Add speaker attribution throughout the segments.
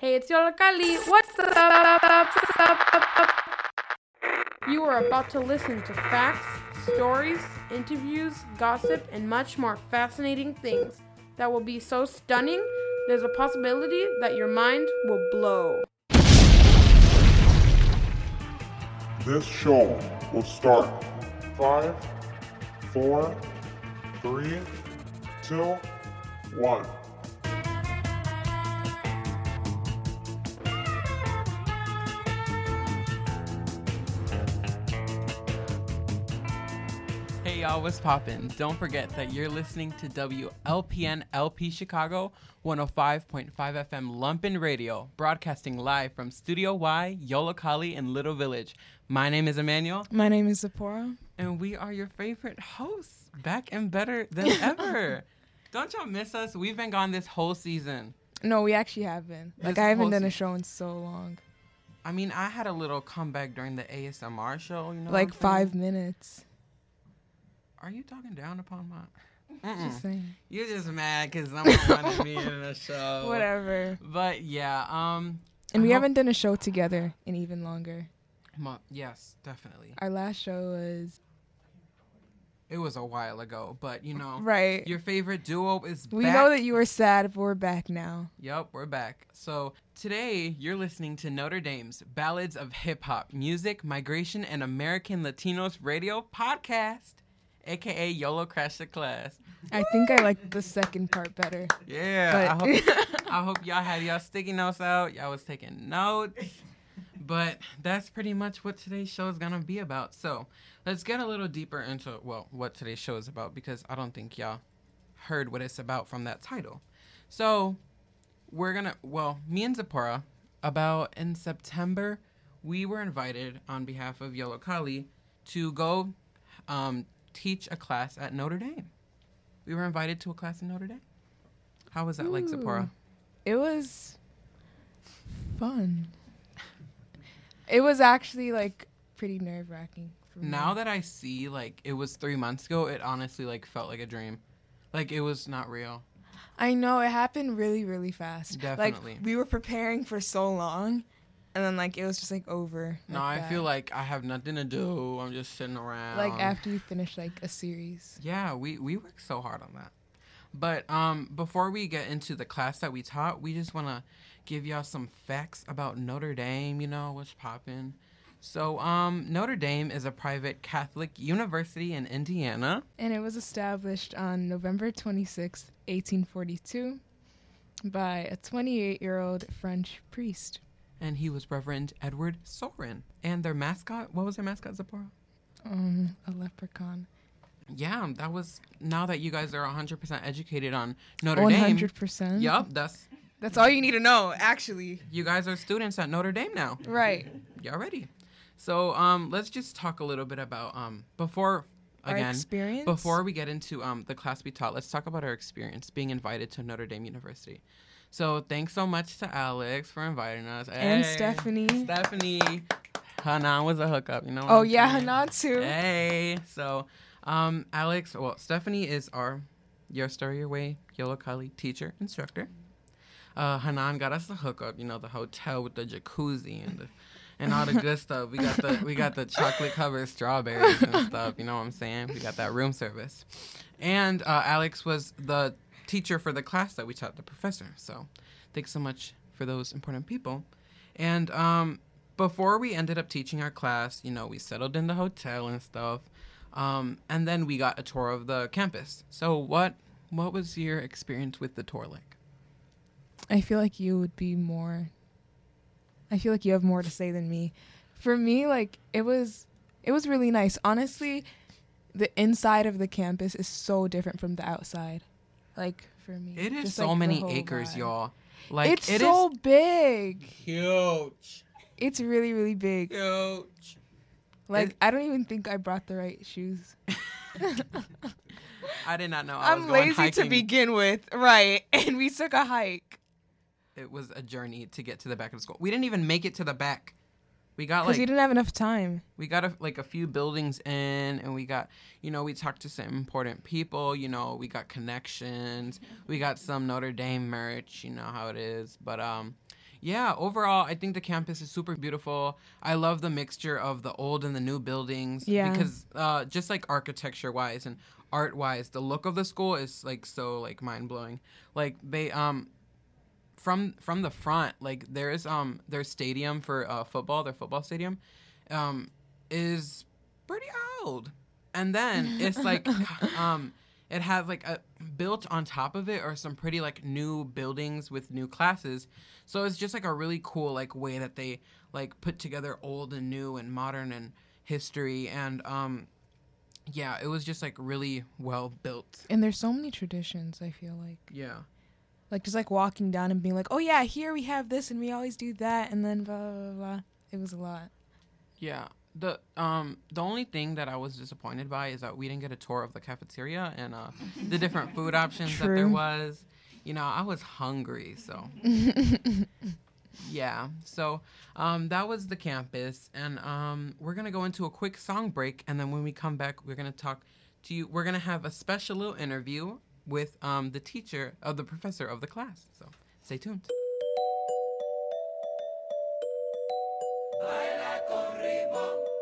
Speaker 1: Hey, it's Yollocalli. What's up? You are about to listen to facts, stories, interviews, gossip, and much more fascinating things that will be so stunning, there's a possibility that your mind will blow.
Speaker 2: This show will start five, four, three, two, one.
Speaker 3: Y'all, what's poppin'? Don't forget that you're listening to WLPN LP Chicago 105.5 FM Lumpen Radio, broadcasting live from Studio Y, Yollocalli in Little Village. My name is Emmanuel,
Speaker 4: My name is Zipporah.
Speaker 3: and we are your favorite hosts, back and better than ever. Don't y'all miss us? We've been gone this whole season.
Speaker 4: No, we actually have been. Like
Speaker 3: This
Speaker 4: I haven't done a show in so long.
Speaker 3: I mean, I had a little comeback during the ASMR show, you know.
Speaker 4: like five minutes.
Speaker 3: Are you talking down upon my?
Speaker 4: Just saying.
Speaker 3: You're just mad because someone wanted me in a show.
Speaker 4: Whatever.
Speaker 3: But yeah, um,
Speaker 4: And
Speaker 3: I
Speaker 4: we
Speaker 3: hope-
Speaker 4: haven't done a show together in even longer.
Speaker 3: Mo- yes, definitely.
Speaker 4: Our last show was
Speaker 3: It was a while ago, but you know,
Speaker 4: right.
Speaker 3: your favorite duo is
Speaker 4: we
Speaker 3: back.
Speaker 4: know that you were sad, but we're back now.
Speaker 3: Yep, we're back. So today you're listening to Notre Dame's Ballads of Hip Hop, Music, Migration, and American Latinos Radio podcast, aka YOLO Crash the Class.
Speaker 4: I think I like the second part better.
Speaker 3: Yeah, I hope I hope y'all had y'all sticky notes out. Y'all was taking notes. But that's pretty much what today's show is gonna be about. So let's get a little deeper into well what today's show is about because I don't think y'all heard what it's about from that title. So we're gonna well me and Zipporah about in September we were invited on behalf of Yollocalli to go um, teach a class at Notre Dame. We were invited to a class in Notre Dame. How was that like,
Speaker 4: Ooh.
Speaker 3: Zipporah?
Speaker 4: It was fun. It was actually like pretty nerve wracking.
Speaker 3: Now that I see like it was three months ago, it honestly like felt like a dream. Like it was not real.
Speaker 4: I know it happened really, really fast.
Speaker 3: Definitely.
Speaker 4: Like we were preparing for so long, and then like it was just like over.
Speaker 3: No,
Speaker 4: like
Speaker 3: I
Speaker 4: that.
Speaker 3: feel like I have nothing to do. I'm just sitting around.
Speaker 4: like after you finish like a series.
Speaker 3: Yeah, we we worked so hard on that. But um, before we get into the class that we taught, we just want to give y'all some facts about Notre Dame. You know what's poppin'. So um, Notre Dame is a private Catholic university in Indiana.
Speaker 4: And it was established on November 26th, 1842, by a 28 year old French priest.
Speaker 3: And he was Reverend Edward Sorin. And their mascot, what was their mascot, Zipporah?
Speaker 4: Um, a leprechaun.
Speaker 3: Yeah, that was. Now that you guys are 100% educated on Notre Dame.
Speaker 4: 100%.
Speaker 3: Yup, that's.
Speaker 4: That's all you need to know, actually.
Speaker 3: You guys are students at Notre Dame now.
Speaker 4: Right.
Speaker 3: Y'all ready? So, um, let's just talk a little bit about um before
Speaker 4: Our
Speaker 3: again
Speaker 4: experience.
Speaker 3: before we get into um the class we taught. Let's talk about our experience being invited to Notre Dame University. So, thanks so much to Alex for inviting us
Speaker 4: And
Speaker 3: Hey,
Speaker 4: Stephanie.
Speaker 3: Stephanie, Hanan was a hookup. You know.
Speaker 4: Oh,
Speaker 3: I'm
Speaker 4: yeah,
Speaker 3: saying?
Speaker 4: Hanan too.
Speaker 3: Hey, so um, Alex, well, Stephanie is our Your Story Your Way Yollocalli teacher instructor. Uh, Hanan got us the hookup, you know, the hotel with the jacuzzi and the and all the good stuff. We got the we got the chocolate covered strawberries and stuff. You know what I'm saying? We got that room service. And uh, Alex was the teacher for the class that we taught the professor. So thanks so much for those important people. And um, before we ended up teaching our class, you know, we settled in the hotel and stuff. Um, and then we got a tour of the campus. So what what was your experience with the tour like?
Speaker 4: I feel like you would be more. I feel like you have more to say than me. For me, like it was, it was really nice. Honestly, the inside of the campus is so different from the outside. Like for me,
Speaker 3: It is
Speaker 4: just,
Speaker 3: so
Speaker 4: like,
Speaker 3: many acres,
Speaker 4: vibe.
Speaker 3: y'all. Like
Speaker 4: it's
Speaker 3: it
Speaker 4: so
Speaker 3: is
Speaker 4: big.
Speaker 3: huge.
Speaker 4: It's really, really big.
Speaker 3: Huge.
Speaker 4: Like
Speaker 3: It-
Speaker 4: I don't even think I brought the right shoes.
Speaker 3: I did not know. I
Speaker 4: I'm
Speaker 3: going
Speaker 4: lazy to begin with, right? And we took a hike
Speaker 3: It was a journey to get to the back of the school. We didn't even make it to the back. We got like
Speaker 4: we didn't have enough time.
Speaker 3: we got a, like a few buildings in and we got you know we talked to some important people you know we got connections we got some notre dame merch you know how it is but um Yeah, overall, I think the campus is super beautiful. I love the mixture of the old and the new buildings.
Speaker 4: Yeah.
Speaker 3: Because uh, just like architecture wise and art wise, the look of the school is like so like mind blowing. Like they um from from the front, like there's um their stadium for uh, football, their football stadium, um is pretty old, and then it's like um it has like a built on top of it are some pretty like new buildings with new classes. So it's just like a really cool like way that they like put together old and new and modern and history. And um yeah it was just like really well built.
Speaker 4: And there's so many traditions. I feel like,
Speaker 3: yeah
Speaker 4: like just like walking down and being like, oh yeah, here we have this, and we always do that, and then blah blah blah. blah. It was a lot.
Speaker 3: yeah the um the only thing that I was disappointed by is that we didn't get a tour of the cafeteria and uh the different food options that there was. You know, I was hungry, so yeah. So um that was the campus and um we're going to go into a quick song break and then when we come back we're going to talk to you we're going to have a special little interview with um the teacher of the professor of the class. So stay tuned.
Speaker 5: Como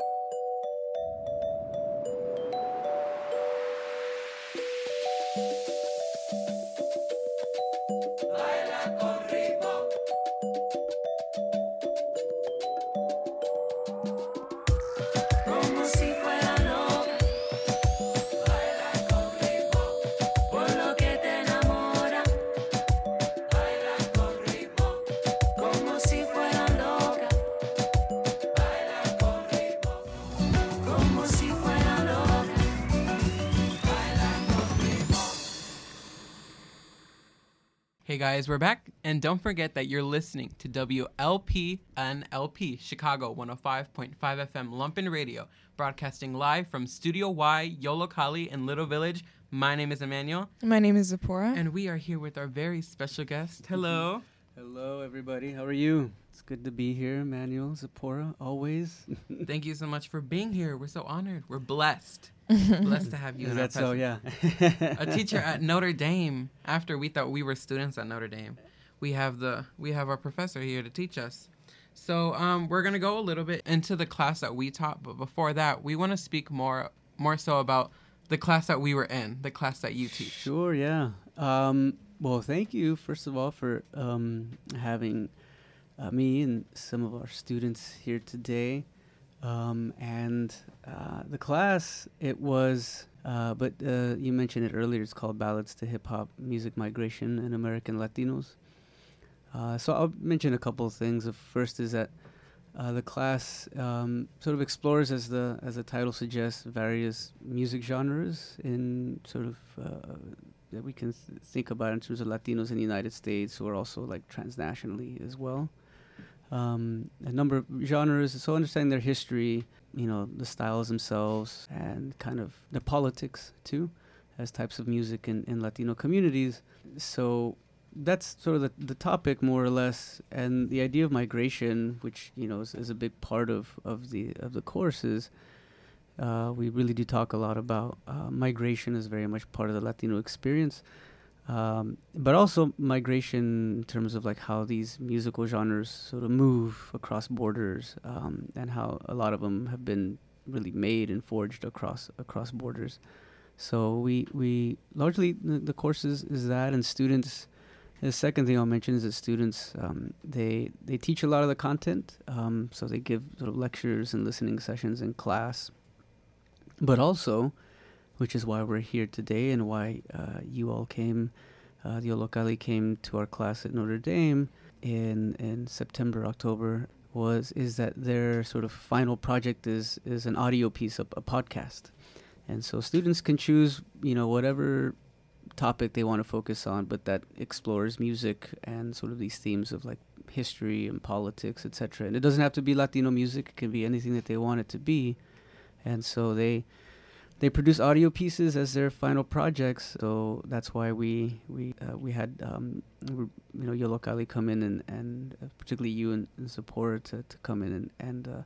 Speaker 3: Hey guys, we're back, and don't forget that you're listening to WLPNLP Chicago 105.5 FM Lumpen Radio, broadcasting live from Studio Y, Yolo Yollocalli in Little Village. My name is Emmanuel,
Speaker 4: My name is Zipporah.
Speaker 3: and we are here with our very special guest. Hello.
Speaker 6: Hello, everybody. How are you? It's good to be here, Manuel, Zipporah, always.
Speaker 3: Thank you so much for being here. We're so honored. We're blessed. blessed to have you
Speaker 6: Is
Speaker 3: in our
Speaker 6: that so?
Speaker 3: presence.
Speaker 6: Yeah.
Speaker 3: a teacher at Notre Dame after we thought we were students at Notre Dame. We have the we have our professor here to teach us. So um, we're gonna go a little bit into the class that we taught, but before that, we want to speak more more so about the class that we were in, the class that you teach.
Speaker 6: Sure, yeah. Um, well, thank you, first of all, for um, having uh, me and some of our students here today. Um, and uh, the class, it was, uh, but uh, you mentioned it earlier, it's called Ballads to Hip Hop Music Migration and American Latinos. Uh, so I'll mention a couple of things. The first is that uh, the class um, sort of explores, as the as the title suggests, various music genres in sort of that we can th- think about in terms of Latinos in the United States, who are also like transnationally as well. Um, a number of genres, so understanding their history, you know, the styles themselves, and kind of the politics too, as types of music in, in Latino communities. So that's sort of the, the topic more or less and the idea of migration which you know is, is a big part of, of the of the courses uh, we really do talk a lot about uh, migration is very much part of the latino experience um, but also migration in terms of like how these musical genres sort of move across borders um, and how a lot of them have been really made and forged across across borders. So we we largely the, the courses is that and students the second thing I'll mention is that students um, they they teach a lot of the content, um, so they give sort of lectures and listening sessions in class, but also, which is why we're here today and why uh, you all came, uh, the Yollocalli came to our class at Notre Dame in in September October was is that their sort of final project is is an audio piece, a, a podcast, and so students can choose you know whatever topic they want to focus on, but that explores music and sort of these themes of like history and politics, etc. And it doesn't have to be Latino music; it can be anything that they want it to be. And so they they produce audio pieces as their final projects. So that's why we we uh, we had um, you know Yollocalli come in and and uh, particularly you and, and to to come in and and uh,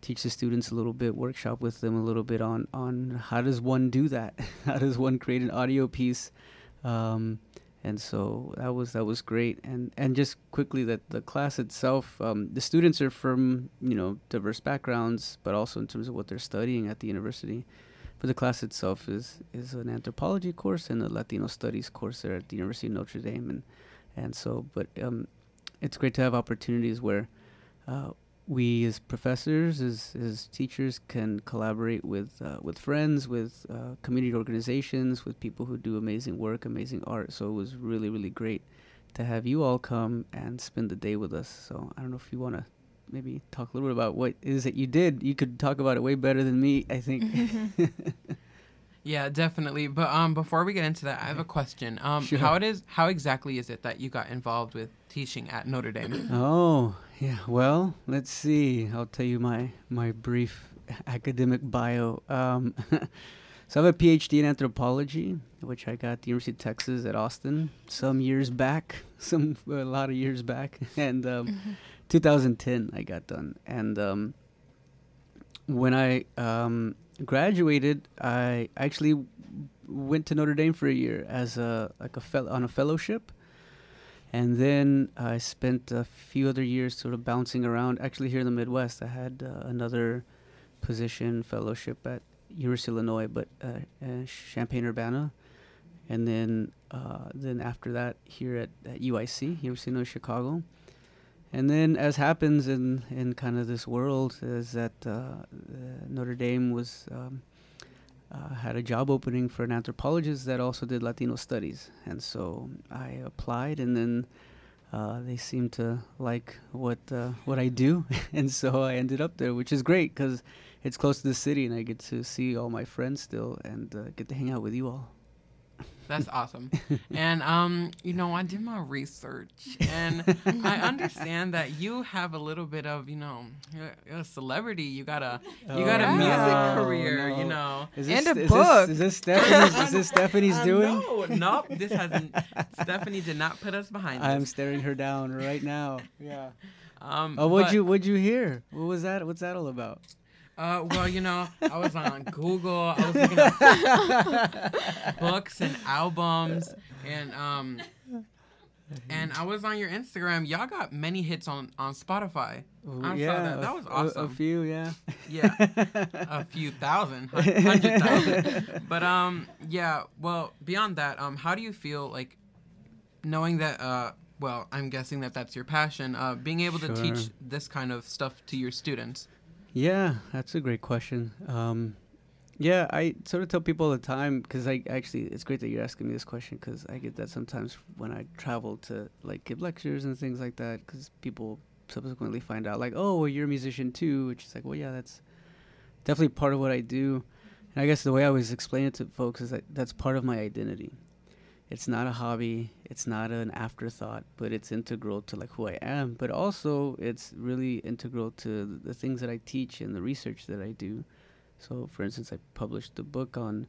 Speaker 6: teach the students a little bit, workshop with them a little bit on on how does one do that? how does one create an audio piece? Um, and so that was that was great. And and just quickly that the class itself, um, the students are from you know diverse backgrounds, but also in terms of what they're studying at the university. But the class itself is is an anthropology course and a Latino studies course there at the University of Notre Dame, and and so but um, it's great to have opportunities where uh, we as professors, as, as teachers, can collaborate with uh, with friends, with uh, community organizations, with people who do amazing work, amazing art. So it was really, really great to have you all come and spend the day with us. So I don't know if you want to maybe talk a little bit about what it is that you did. You could talk about it way better than me, I think.
Speaker 3: Yeah, definitely. But um, before we get into that, I have a question. Um,
Speaker 6: Sure.
Speaker 3: how it is? How exactly is it that you got involved with teaching at Notre Dame?
Speaker 6: Oh, yeah. Well, let's see. I'll tell you my my brief academic bio. Um, so I have a PhD in anthropology, which I got at the University of Texas at Austin some years back, some a lot of years back, and um, 2010 I got done. And um, when I um, graduated, I actually went to Notre Dame for a year as a like a fel- on a fellowship. And then I spent a few other years sort of bouncing around. Actually, here in the Midwest, I had uh, another position fellowship at University of Illinois, but uh, uh, Champaign Urbana, and then uh, then after that here at, at UIC, University of Illinois Chicago. And then, as happens in, in kind of this world, is that uh, uh, Notre Dame was um, uh, had a job opening for an anthropologist that also did Latino studies, and so I applied, and then uh, they seemed to like what uh, what I do, and so I ended up there, which is great because it's close to the city, and I get to see all my friends still, and uh, get to hang out with you all.
Speaker 3: That's awesome. And um, you know, I did my research, and I understand that you have a little bit of, you know, you're, you're a celebrity. You got a you got a
Speaker 4: Oh,
Speaker 3: music
Speaker 6: no,
Speaker 3: career. You know.
Speaker 6: Is
Speaker 4: And
Speaker 6: this,
Speaker 4: a
Speaker 6: is
Speaker 4: book.
Speaker 6: This, is this Stephanie's? is this Stephanie's
Speaker 3: Uh,
Speaker 6: doing?
Speaker 3: No, nope. This hasn't. Stephanie did not put us behind
Speaker 6: I'm
Speaker 3: this.
Speaker 6: staring her down right now. Yeah.
Speaker 3: Um,
Speaker 6: Oh, what'd
Speaker 3: but-
Speaker 6: you what'd you hear? What was that? What's that all about?
Speaker 3: Uh, well, you know, I was on Google. I was looking up books and albums, and um, and I was on your Instagram. Y'all got many hits on on Spotify. I saw that.
Speaker 6: a
Speaker 3: That was awesome.
Speaker 6: A, few, yeah.
Speaker 3: Yeah, a few thousand, hun- hundred thousand. But um, yeah. Well, beyond that, um, how do you feel like knowing that? Uh, well, I'm guessing that that's your passion. Uh, being able to teach this kind of stuff to your students.
Speaker 6: Yeah, that's a great question. Um, yeah, I sort of tell people all the time because I actually it's great that you're asking me this question because I get that sometimes when I travel to like give lectures and things like that because people subsequently find out like oh well, you're a musician too, which is like well yeah that's definitely part of what I do. And I guess the way I always explain it to folks is that that's part of my identity. It's not a hobby, it's not an afterthought, but it's integral to like who I am. But also, it's really integral to the things that I teach and the research that I do. So, for instance, I published a book on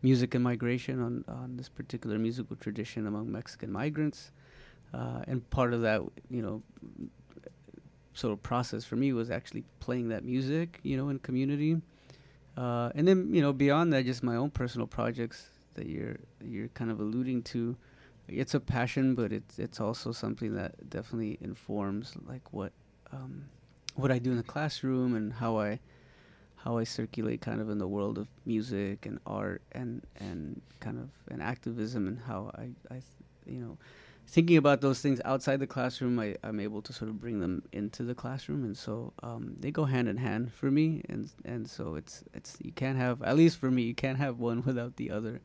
Speaker 6: music and migration on, on this particular musical tradition among Mexican migrants. Uh, and part of that, you know, sort of process for me was actually playing that music, you know, in community. Uh, and then, you know, beyond that, just my own personal projects that you're you're kind of alluding to. It's a passion, but it's it's also something that definitely informs like what um, what I do in the classroom and how I how I circulate kind of in the world of music and art and and kind of an activism and how I I you know thinking about those things outside the classroom I, I'm able to sort of bring them into the classroom. And so um, they go hand in hand for me. And and so it's it's you can't have at least for me you can't have one without the other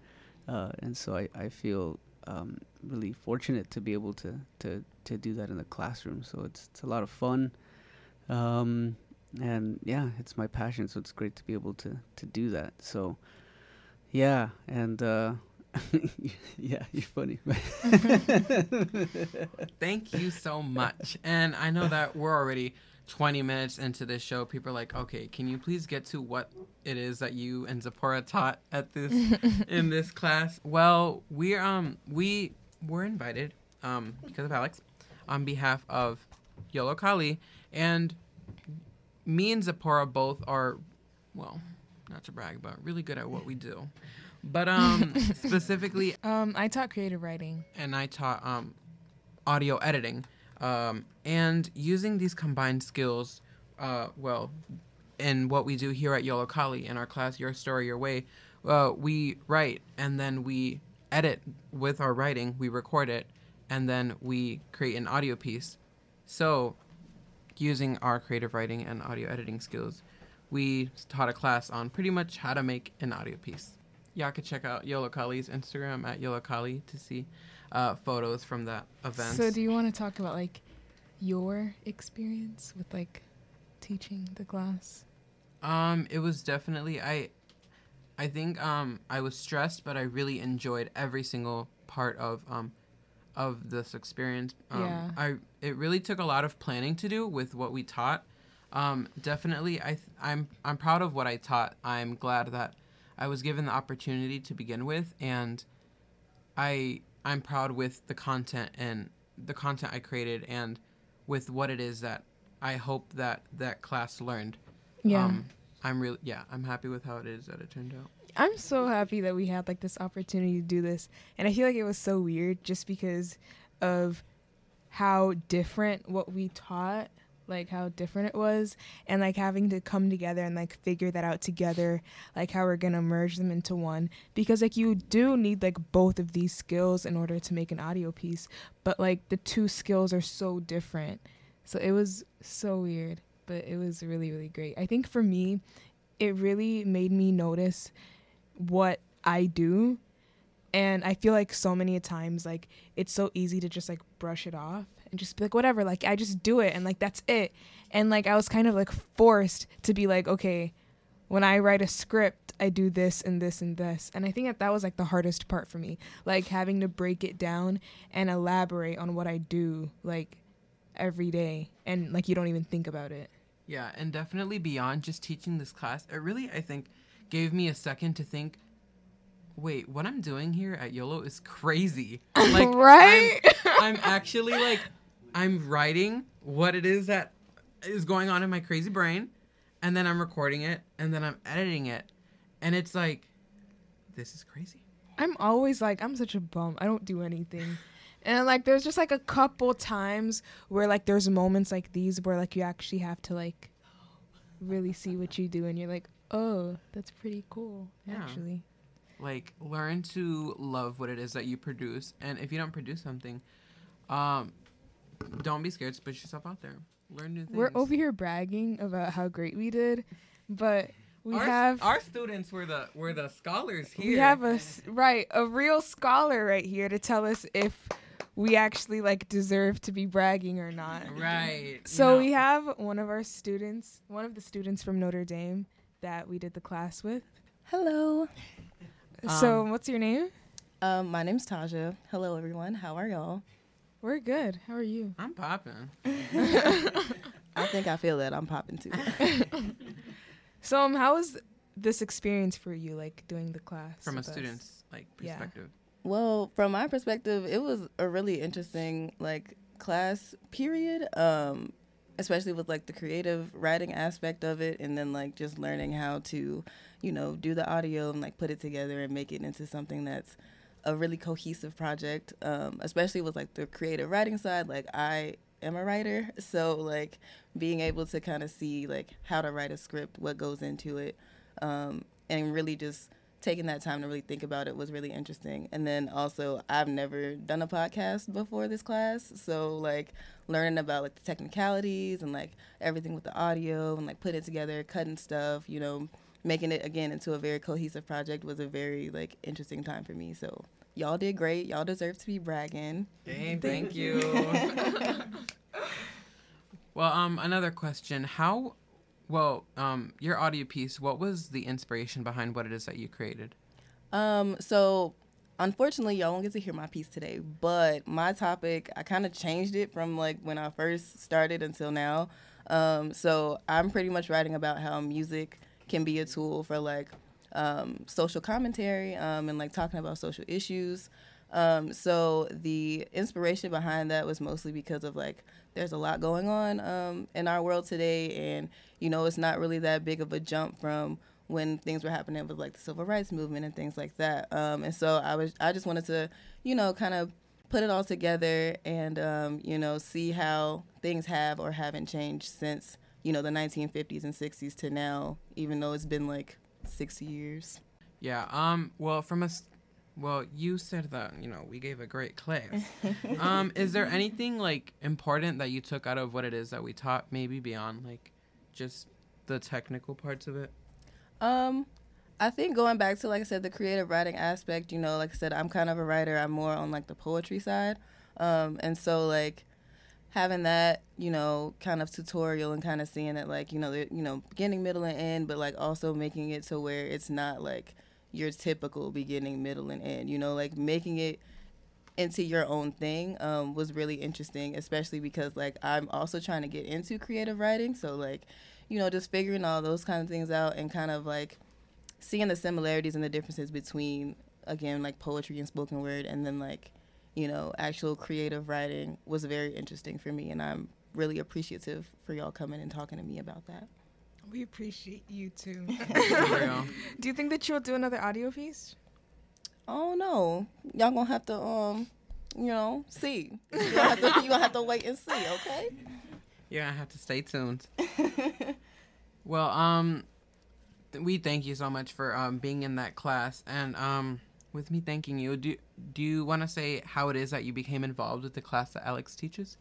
Speaker 6: uh, and so I, I feel um, really fortunate to be able to, to, to do that in the classroom. So it's, it's a lot of fun. Um, and yeah it's my passion so it's great to be able to, to do that. So yeah and uh, yeah you're funny.
Speaker 3: Thank you so much. And I know that we're already 20 minutes into this show. People are like, okay, can you please get to what it is that you and Zipporah taught at this in this class? Well, we're um we were invited um because of Alex on behalf of Yollocalli and me and Zipporah both are well, not to brag, but really good at what we do. But um, specifically,
Speaker 4: Um, I taught creative writing.
Speaker 3: and I taught um, audio editing. Um, and using these combined skills, uh, well, in what we do here at Yollocalli in our class, Your Story, Your Way, uh, we write and then we edit with our writing, we record it, and then we create an audio piece. So, using our creative writing and audio editing skills, we taught a class on pretty much how to make an audio piece. Y'all could check out Yollocalli's Instagram at Yollocalli to see uh, photos from that event.
Speaker 4: So, do you want to talk about like your experience with like teaching the class?
Speaker 3: Um, it was definitely I. I think um I was stressed, but I really enjoyed every single part of um of this experience. Um,
Speaker 4: Yeah.
Speaker 3: I it really took a lot of planning to do with what we taught. Um, definitely, I th- I'm I'm proud of what I taught. I'm glad that I was given the opportunity to begin with, and I I'm proud with the content and the content I created, and with what it is that I hope that that class learned. Um, I'm really yeah. I'm happy with how it is that it turned out.
Speaker 4: I'm so happy that we had like this opportunity to do this. And I feel like it was so weird just because of how different what we taught, like how different it was, and like having to come together and like figure that out together, like how we're to merge them into one because like you do need like both of these skills in order to make an audio piece, but like the two skills are so different. So it was so weird, but it was really really great. I think for me, it really made me notice what I do. And I feel like so many times, like, it's so easy to just like brush it off and just be like, whatever, like, I just do it and like, that's it. And like, I was kind of like forced to be like, okay, when I write a script, I do this and this and this. And I think that that was like the hardest part for me, like having to break it down and elaborate on what I do, like, every day. And like, you don't even think about it.
Speaker 3: Yeah, and definitely beyond just teaching this class, it really I think gave me a second to think. Wait, what I'm doing here at YOLO is crazy. Like,
Speaker 4: Right?
Speaker 3: I'm, I'm actually like, I'm writing what it is that is going on in my crazy brain, and then I'm recording it, and then I'm editing it, and it's like, this is crazy.
Speaker 4: I'm always like, I'm such a bum. I don't do anything. And like there's just like a couple times where like there's moments like these where like you actually have to like really see what you do and you're like, "Oh, that's pretty cool."
Speaker 3: Yeah.
Speaker 4: Actually.
Speaker 3: like learn to love what it is that you produce and if you don't produce something um don't be scared to put yourself out there learn new things
Speaker 4: We're over here bragging about how great we did, but we
Speaker 3: our,
Speaker 4: have
Speaker 3: our students were the were the scholars here
Speaker 4: we have a s- right, a real scholar right here to tell us if we actually like deserve to be bragging or not.
Speaker 3: right
Speaker 4: So
Speaker 3: you
Speaker 4: we have one of our students, one of the students from Notre Dame that we did the class with.
Speaker 7: Hello.
Speaker 4: so
Speaker 3: Um,
Speaker 4: what's your name?
Speaker 7: Um, my name's Taja. Hello, everyone. How are y'all?
Speaker 4: We're good. How are you?
Speaker 3: i'm popping
Speaker 7: I think I feel that I'm popping too.
Speaker 4: So um, how was this experience for you, like doing the class
Speaker 3: from a
Speaker 4: with us?
Speaker 3: student's like
Speaker 4: Yeah.
Speaker 3: perspective
Speaker 7: well, from my perspective, it was a really interesting like class period. Um, especially with like the creative writing aspect of it, and then like just learning how to, you know, do the audio and like put it together and make it into something that's a really cohesive project. Um, especially with like the creative writing side, like I am a writer, so like being able to kind of see like how to write a script, what goes into it, um, and really just taking that time to really think about it was really interesting. And then also, I've never done a podcast before this class, so like learning about like the technicalities and like everything with the audio and like putting it together, cutting stuff, you know, making it again into a very cohesive project was a very like interesting time for me. So y'all did great. Y'all deserve to be bragging.
Speaker 3: Dang, thank you well um another question how well um your audio piece what was the inspiration behind what it is that you created
Speaker 7: Um, so unfortunately, y'all won't get to hear my piece today, but my topic, I kind of changed it from like when I first started until now. Um, so I'm pretty much writing about how music can be a tool for like um, social commentary um, and like talking about social issues. Um, so the inspiration behind that was mostly because of like there's a lot going on um, in our world today, and you know it's not really that big of a jump from when things were happening with like the civil rights movement and things like that. Um, and so I was I just wanted to, you know, kind of put it all together and um, you know see how things have or haven't changed since you know the 1950s and 60s to now, even though it's been like 60 years.
Speaker 3: Yeah. Um. Well, from us. Well, you said that you know we gave a great class. um. Is there anything like important that you took out of what it is that we taught? Maybe beyond like just the technical parts of it.
Speaker 7: Um, I think going back to like I said, the creative writing aspect. You know, like I said, I'm kind of a writer. I'm more on like the poetry side, um, and so like having that, you know, kind of tutorial and kind of seeing it like you know, you know, beginning, middle, and end, but like also making it to where it's not like your typical beginning, middle, and end. You know, like making it into your own thing um, was really interesting, especially because like I'm also trying to get into creative writing. So like, you know, just figuring all those kind of things out and kind of like seeing the similarities and the differences between again like poetry and spoken word and then like you know actual creative writing was very interesting for me and i'm really appreciative for y'all coming and talking to me about that
Speaker 4: We appreciate you too.
Speaker 3: For
Speaker 4: do you think that you'll do another audio piece?
Speaker 7: oh no y'all gonna have to um you know see you gonna have to, you gonna have to wait and see okay
Speaker 3: Yeah, I have to stay tuned. well, um, th- we thank you so much for um being in that class, and um, with me thanking you, do do you want to say how it is that you became involved with the class that Alex teaches?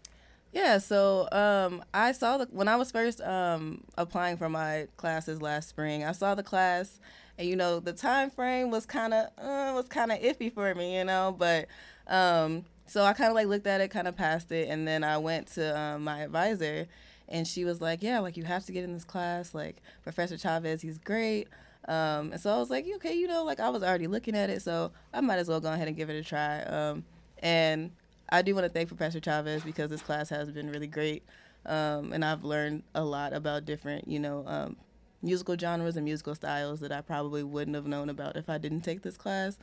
Speaker 7: Yeah, so um, I saw the when I was first um, applying for my classes last spring. I saw the class, and you know the time frame was kind of uh, was kind of iffy for me, you know. But um, so I kind of like looked at it, kind of passed it, and then I went to um, my advisor, and she was like, "Yeah, like you have to get in this class. Like Professor Chavez, he's great." Um, and so I was like, "Okay, you know, like I was already looking at it, so I might as well go ahead and give it a try." Um, and I do want to thank Professor Chavez because this class has been really great, um, and I've learned a lot about different, you know, um, musical genres and musical styles that I probably wouldn't have known about if I didn't take this class.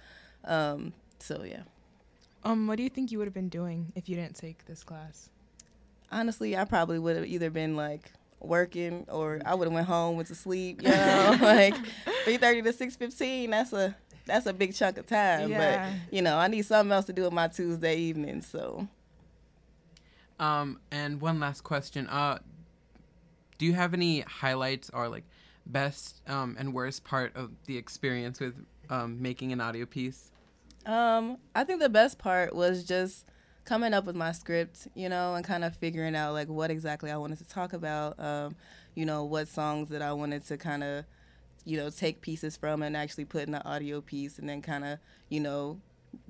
Speaker 7: Um, so yeah,
Speaker 4: Um, what do you think you would have been doing if you didn't take this class?
Speaker 7: honestly, I probably would have either been like working or I would have went home, went to sleep. You know, like three thirty to six fifteen. That's a that's a big chunk of time.
Speaker 4: Yeah.
Speaker 7: But you know, I need something else to do with my Tuesday evening. So.
Speaker 3: Um, and one last question. Uh, do you have any highlights or like best um and worst part of the experience with um making an audio piece?
Speaker 7: Um, I think the best part was just coming up with my script, you know, and kind of figuring out like what exactly I wanted to talk about. Um, you know, what songs that I wanted to kind of, you know, take pieces from and actually put in the audio piece, and then kind of, you know,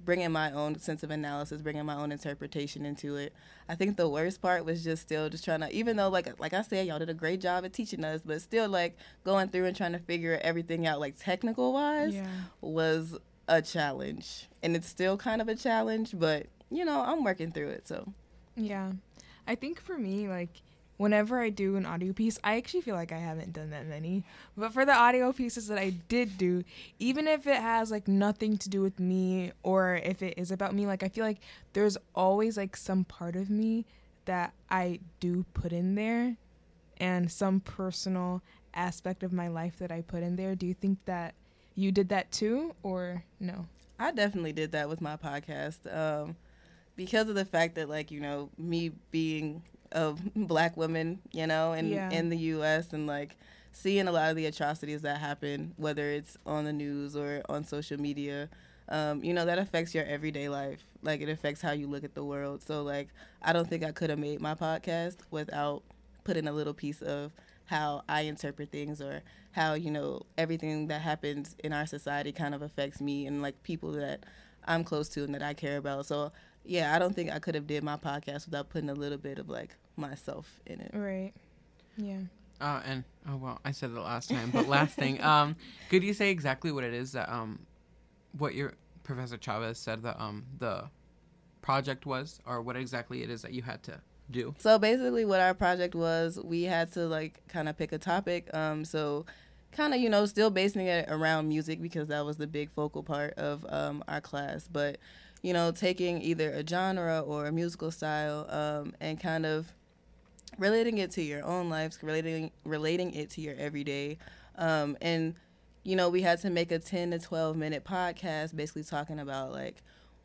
Speaker 7: bringing my own sense of analysis, bringing my own interpretation into it. I think the worst part was just still just trying to, even though like like I said, y'all did a great job at teaching us, but still like going through and trying to figure everything out like technical wise was a challenge and it's still kind of a challenge but you know i'm working through it so
Speaker 4: Yeah. I think for me, like, whenever I do an audio piece, I actually feel like I haven't done that many. But for the audio pieces that I did do, even if it has, like, nothing to do with me or if it is about me, like, I feel like there's always, like, some part of me that I do put in there and some personal aspect of my life that I put in there. Do you think that you did that too or no?
Speaker 7: i definitely did that with my podcast um, because of the fact that like you know me being a black woman you know in
Speaker 4: Yeah.
Speaker 7: in the us and like seeing a lot of the atrocities that happen whether it's on the news or on social media um, you know that affects your everyday life. Like it affects how you look at the world. So like i don't think i could have made my podcast without putting a little piece of how i interpret things or how you know everything that happens in our society kind of affects me and like people that i'm close to and that i care about. So yeah i don't think i could have did my podcast without putting a little bit of like myself in it
Speaker 4: Right. Yeah.
Speaker 3: Uh, and oh well, I said it last time, but last thing, um, could you say exactly what it is that um, what your Professor Chavez said that um the project was, or what exactly it is that you had to do?
Speaker 7: So basically, what our project was, we had to like kind of pick a topic. Um, so kind of you know still basing it around music because that was the big focal part of um, our class, but you know taking either a genre or a musical style um, and kind of relating it to your own lives, relating relating it to your everyday, um, and you know, we had to make a 10 to 12 minute podcast basically talking about like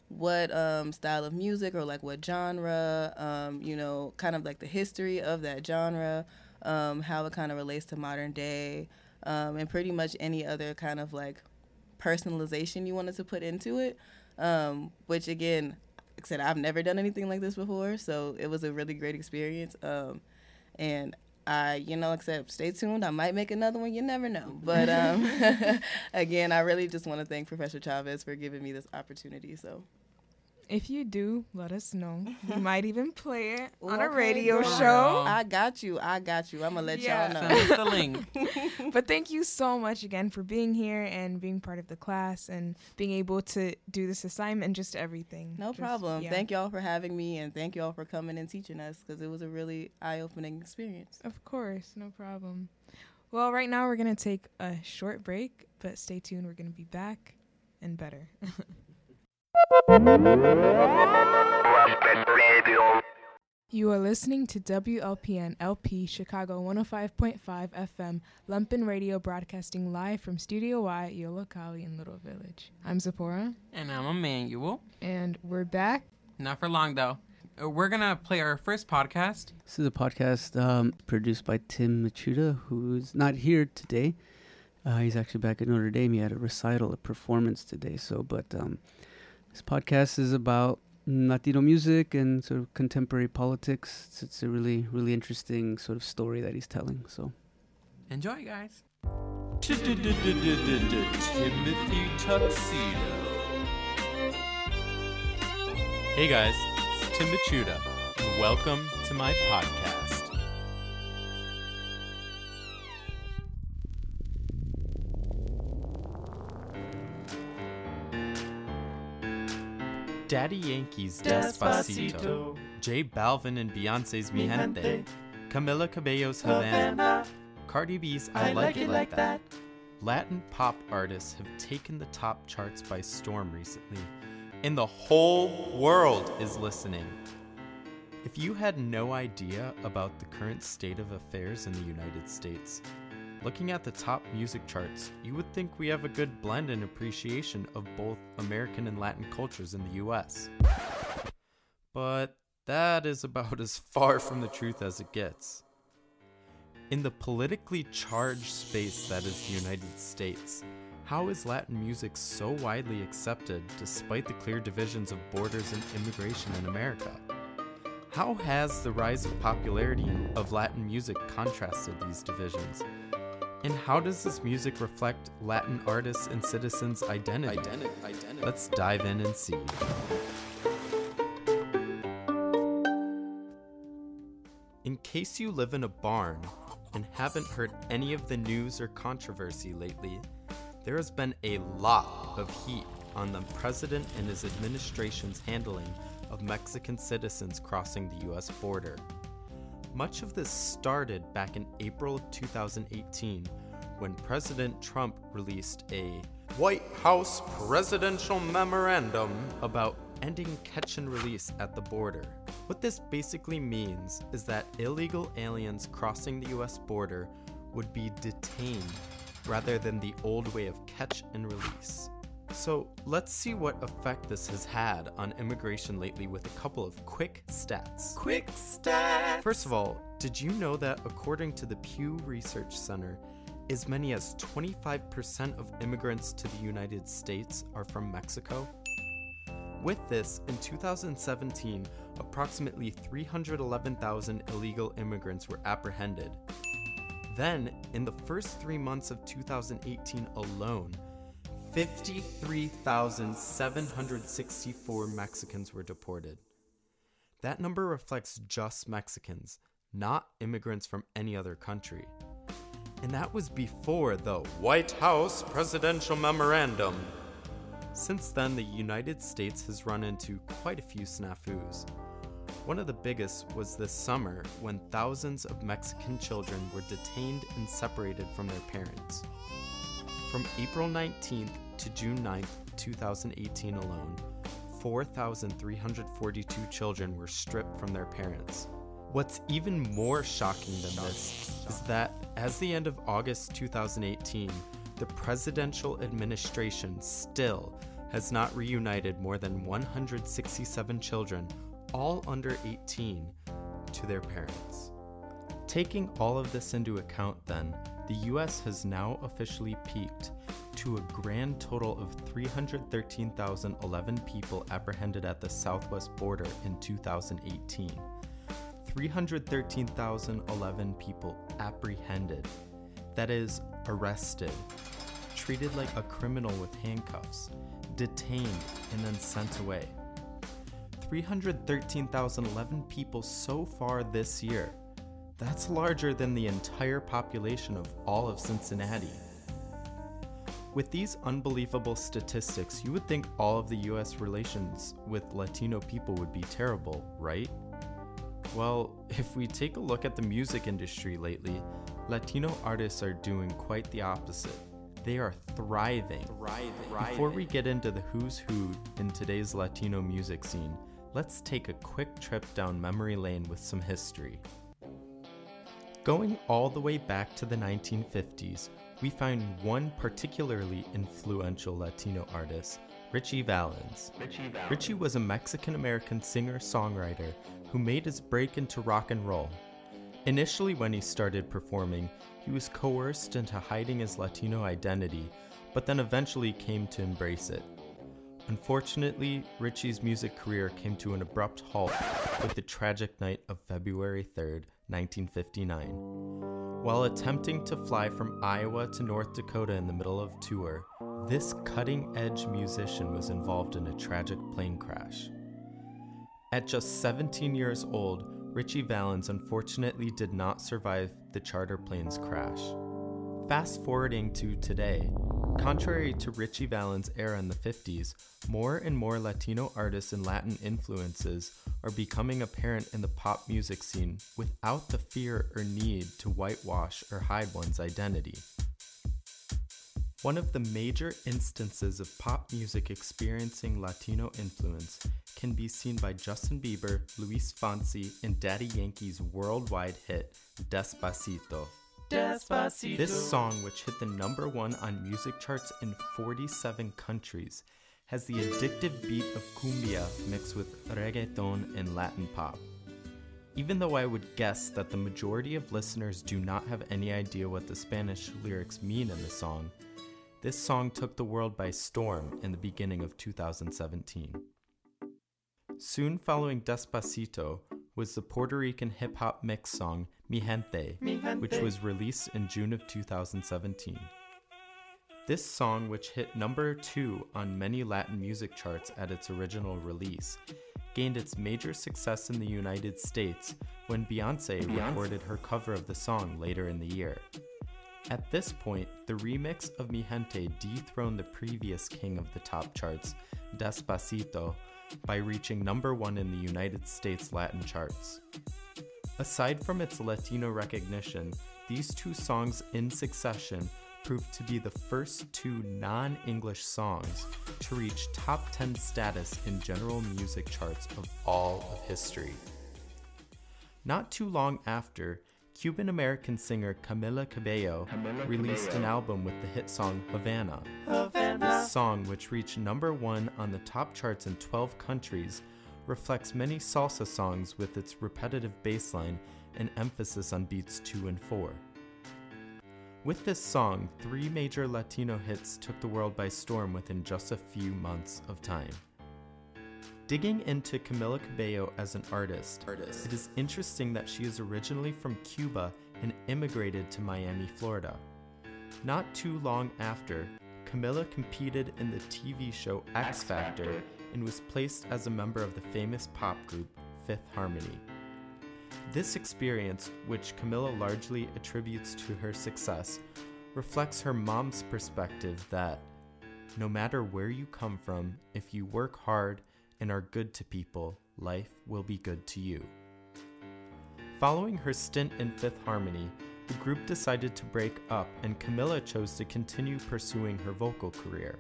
Speaker 7: what um, style of music or like what genre, um, you know, kind of like the history of that genre, um, how it kind of relates to modern day, um, and pretty much any other kind of like personalization you wanted to put into it. Um, which again, like I said, I've never done anything like this before, so it was a really great experience. Um, and I, you know, except stay tuned. I might make another one. You never know. But um, again, I really just want to thank Professor Chavez for giving me this opportunity. So
Speaker 4: If you do, let us know. We might even play it on a radio
Speaker 7: girl.
Speaker 4: show.
Speaker 7: I got you. I got you. I'm gonna let
Speaker 4: Yeah.
Speaker 7: y'all
Speaker 3: Send
Speaker 7: know.
Speaker 3: us the link.
Speaker 4: But thank you so much again for being here and being part of the class and being able to do this assignment and just everything.
Speaker 7: No
Speaker 4: Just-
Speaker 7: problem.
Speaker 4: yeah.
Speaker 7: Thank y'all for having me, and thank y'all for coming and teaching us because it was a really eye-opening experience.
Speaker 4: Of course, no problem. Well, right now we're going to take a short break, but stay tuned. We're going to be back and better. You are listening to WLPN LP Chicago 105.5 FM Lumpen Radio broadcasting live from Studio Y at Yollocalli in Little Village. I'm Zipporah,
Speaker 3: and I'm Emmanuel.
Speaker 4: and we're back.
Speaker 3: Not for long though. Uh, We're gonna play our first podcast.
Speaker 6: This is a podcast um, produced by Tim Machuda, who's not here today. Uh, he's actually back at Notre Dame. He had a recital, a performance today. So, but um, this podcast is about Latino music and sort of contemporary politics. It's, it's a really, really interesting sort of story that he's telling. So,
Speaker 3: Enjoy, guys.
Speaker 8: Timothy Tuxedo. Hey guys, it's Tim Machuda, and welcome to my podcast. Daddy Yankee's Despacito, J Balvin and Beyonce's Mi Gente, Camila Cabello's Havana, Cardi B's I, like, It Like That. Latin pop artists have taken the top charts by storm recently, and the whole world is listening. If you had no idea about the current state of affairs in the United States, looking at the top music charts, you would think we have a good blend and appreciation of both American and Latin cultures in the US. But that is about as far from the truth as it gets. In the politically charged space that is the United States, how is Latin music so widely accepted despite the clear divisions of borders and immigration in America? How has the rise of popularity of Latin music contrasted these divisions? And how does this music reflect Latin artists and citizens' identity? Identity. Let's dive in and see. In case you live in a barn and haven't heard any of the news or controversy lately, there has been a lot of heat on the president and his administration's handling of Mexican citizens crossing the US border. Much of this started back in April of 2018 when President Trump released a White House presidential memorandum about ending catch and release at the border. What this basically means is that illegal aliens crossing the US border would be detained rather than the old way of catch and release. So let's see what effect this has had on immigration lately with a couple of quick stats. Quick stats! First of all, did you know that according to the Pew Research Center, as many as 25% of immigrants to the United States are from Mexico? With this, in 2017, approximately 311,000 illegal immigrants were apprehended. Then, in the first three months of 2018 alone, 53,764 Mexicans were deported. That number reflects just Mexicans, not immigrants from any other country. And that was before the White House presidential memorandum. Since then, the United States has run into quite a few snafus. One of the biggest was this summer when thousands of Mexican children were detained and separated from their parents. From April 19th to June 9th, 2018 alone, 4,342 children were stripped from their parents. What's even more shocking than this is that as the end of August 2018, the presidential administration still has not reunited more than 167 children, all under 18, to their parents. Taking all of this into account, then, the US has now officially peaked to a grand total of 313,011 people apprehended at the southwest border in 2018. 313,011 people apprehended. That is, arrested, treated like a criminal with handcuffs, detained, and then sent away. 313,011 people so far this year. That's larger than the entire population of all of Cincinnati. With these unbelievable statistics, you would think all of the US relations with Latino people would be terrible, right? Well, if we take a look at the music industry lately, Latino artists are doing quite the opposite. They are thriving. thriving. Before we get into the who's who in today's Latino music scene, let's take a quick trip down memory lane with some history. Going all the way back to the 1950s, we find one particularly influential Latino artist, Ritchie Valens. Ritchie was a Mexican American singer songwriter who made his break into rock and roll. Initially, when he started performing, he was coerced into hiding his Latino identity, but then eventually came to embrace it. Unfortunately, Ritchie's music career came to an abrupt halt with the tragic night of February 3rd, 1959. While attempting to fly from Iowa to North Dakota in the middle of tour, this cutting edge musician was involved in a tragic plane crash. At just 17 years old, Ritchie Valens unfortunately did not survive the charter plane's crash. Fast forwarding to today, contrary to Ritchie Valens' era in the 50s, more and more Latino artists and Latin influences are becoming apparent in the pop music scene without the fear or need to whitewash or hide one's identity. One of the major instances of pop music experiencing Latino influence can be seen by Justin Bieber, Luis Fonsi, and Daddy Yankee's worldwide hit, Despacito.
Speaker 5: Despacito.
Speaker 8: This song, which hit the number one on music charts in 47 countries, has the addictive beat of cumbia mixed with reggaeton and Latin pop. Even though I would guess that the majority of listeners do not have any idea what the Spanish lyrics mean in the song, this song took the world by storm in the beginning of 2017. Soon following Despacito was the Puerto Rican hip hop mix song Mi Gente, which was released in June of 2017. This song, which hit number two on many Latin music charts at its original release, gained its major success in the United States when Beyonce recorded her cover of the song later in the year. At this point, the remix of Mi Gente dethroned the previous king of the top charts, Despacito, by reaching number one in the United States Latin charts. Aside from its Latino recognition, these two songs in succession proved to be the first two non English songs to reach top 10 status in general music charts of all of history. Not too long after, Cuban American singer Camila Cabello released an album with the hit song Havana. This song, which reached number one on the top charts in 12 countries, reflects many salsa songs with its repetitive bass line and emphasis on beats 2 and 4. With this song, three major Latino hits took the world by storm within just a few months of time. Digging into Camila Cabello as an artist, it is interesting that she is originally from Cuba and immigrated to Miami, Florida. Not too long after, Camila competed in the TV show X Factor and was placed as a member of the famous pop group Fifth Harmony. This experience, which Camila largely attributes to her success, reflects her mom's perspective that no matter where you come from, if you work hard and are good to people, life will be good to you. Following her stint in Fifth Harmony, the group decided to break up and Camila chose to continue pursuing her vocal career.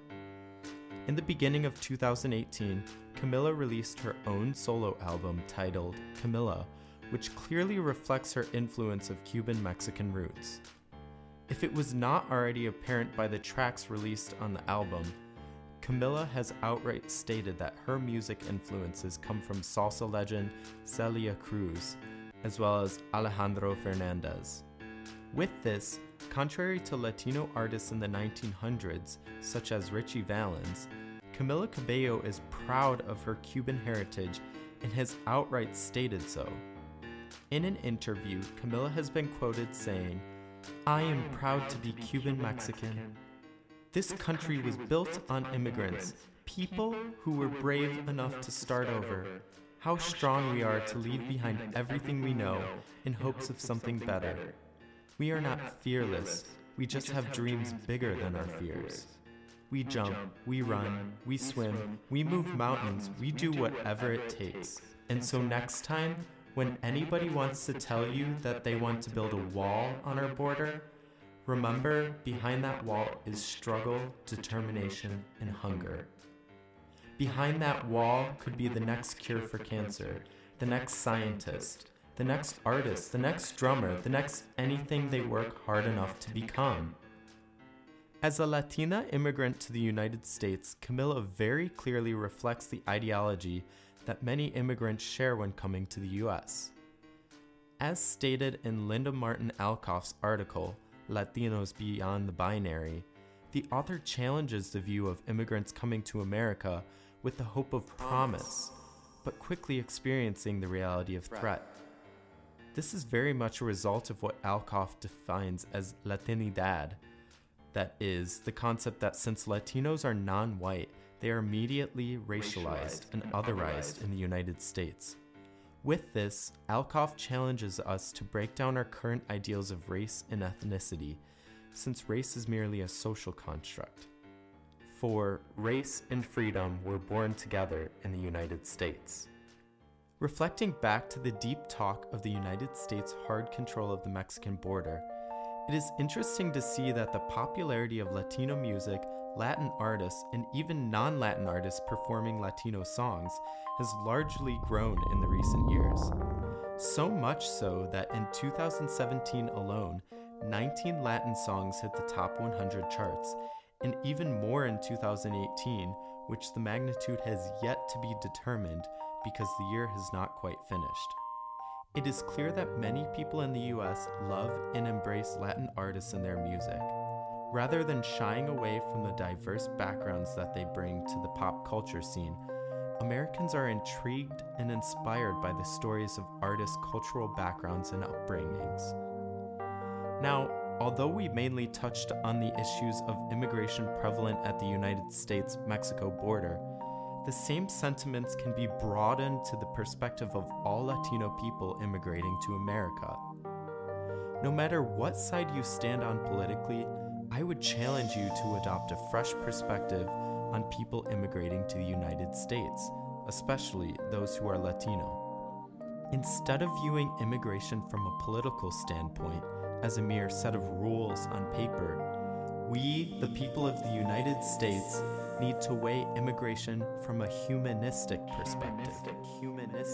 Speaker 8: In the beginning of 2018, Camila released her own solo album titled Camila, which clearly reflects her influence of Cuban Mexican roots. If it was not already apparent by the tracks released on the album, Camila has outright stated that her music influences come from salsa legend Celia Cruz, as well as Alejandro Fernandez. With this, contrary to Latino artists in the 1900s, such as Ritchie Valens, Camila Cabello is proud of her Cuban heritage and has outright stated so. In an interview, Camila has been quoted saying, I am proud to be Cuban Mexican. This country was built on immigrants, people who were brave enough to start over. How strong we are to leave behind everything we know in hopes of something better. We are not fearless, we just have dreams bigger than our fears. We jump, we run, we swim, we move mountains, we do whatever it takes. And so next time, when anybody wants to tell you that they want to build a wall on our border, remember behind that wall is struggle, determination, and hunger. Behind that wall could be the next cure for cancer, the next scientist, the next artist, the next drummer, the next anything they work hard enough to become. As a Latina immigrant to the United States, Camila very clearly reflects the ideology that many immigrants share when coming to the US. As stated in Linda Martin Alcoff's article, Latinos Beyond the Binary, the author challenges the view of immigrants coming to America with the hope of promise, but quickly experiencing the reality of threat. This is very much a result of what Alcoff defines as Latinidad. That is, the concept that since Latinos are non white, they are immediately racialized and otherized in the United States. With this, Alcoff challenges us to break down our current ideals of race and ethnicity, since race is merely a social construct. For race and freedom were born together in the United States. Reflecting back to the deep talk of the United States' hard control of the Mexican border, it is interesting to see that the popularity of Latino music, Latin artists, and even non Latin artists performing Latino songs has largely grown in the recent years. So much so that in 2017 alone, 19 Latin songs hit the top 100 charts, and even more in 2018, which the magnitude has yet to be determined because the year has not quite finished. It is clear that many people in the US love and embrace Latin artists and their music. Rather than shying away from the diverse backgrounds that they bring to the pop culture scene, Americans are intrigued and inspired by the stories of artists' cultural backgrounds and upbringings. Now, although we mainly touched on the issues of immigration prevalent at the United States Mexico border, the same sentiments can be broadened to the perspective of all Latino people immigrating to America. No matter what side you stand on politically, I would challenge you to adopt a fresh perspective on people immigrating to the United States, especially those who are Latino. Instead of viewing immigration from a political standpoint as a mere set of rules on paper, we, the people of the United States, need to weigh immigration from a humanistic perspective.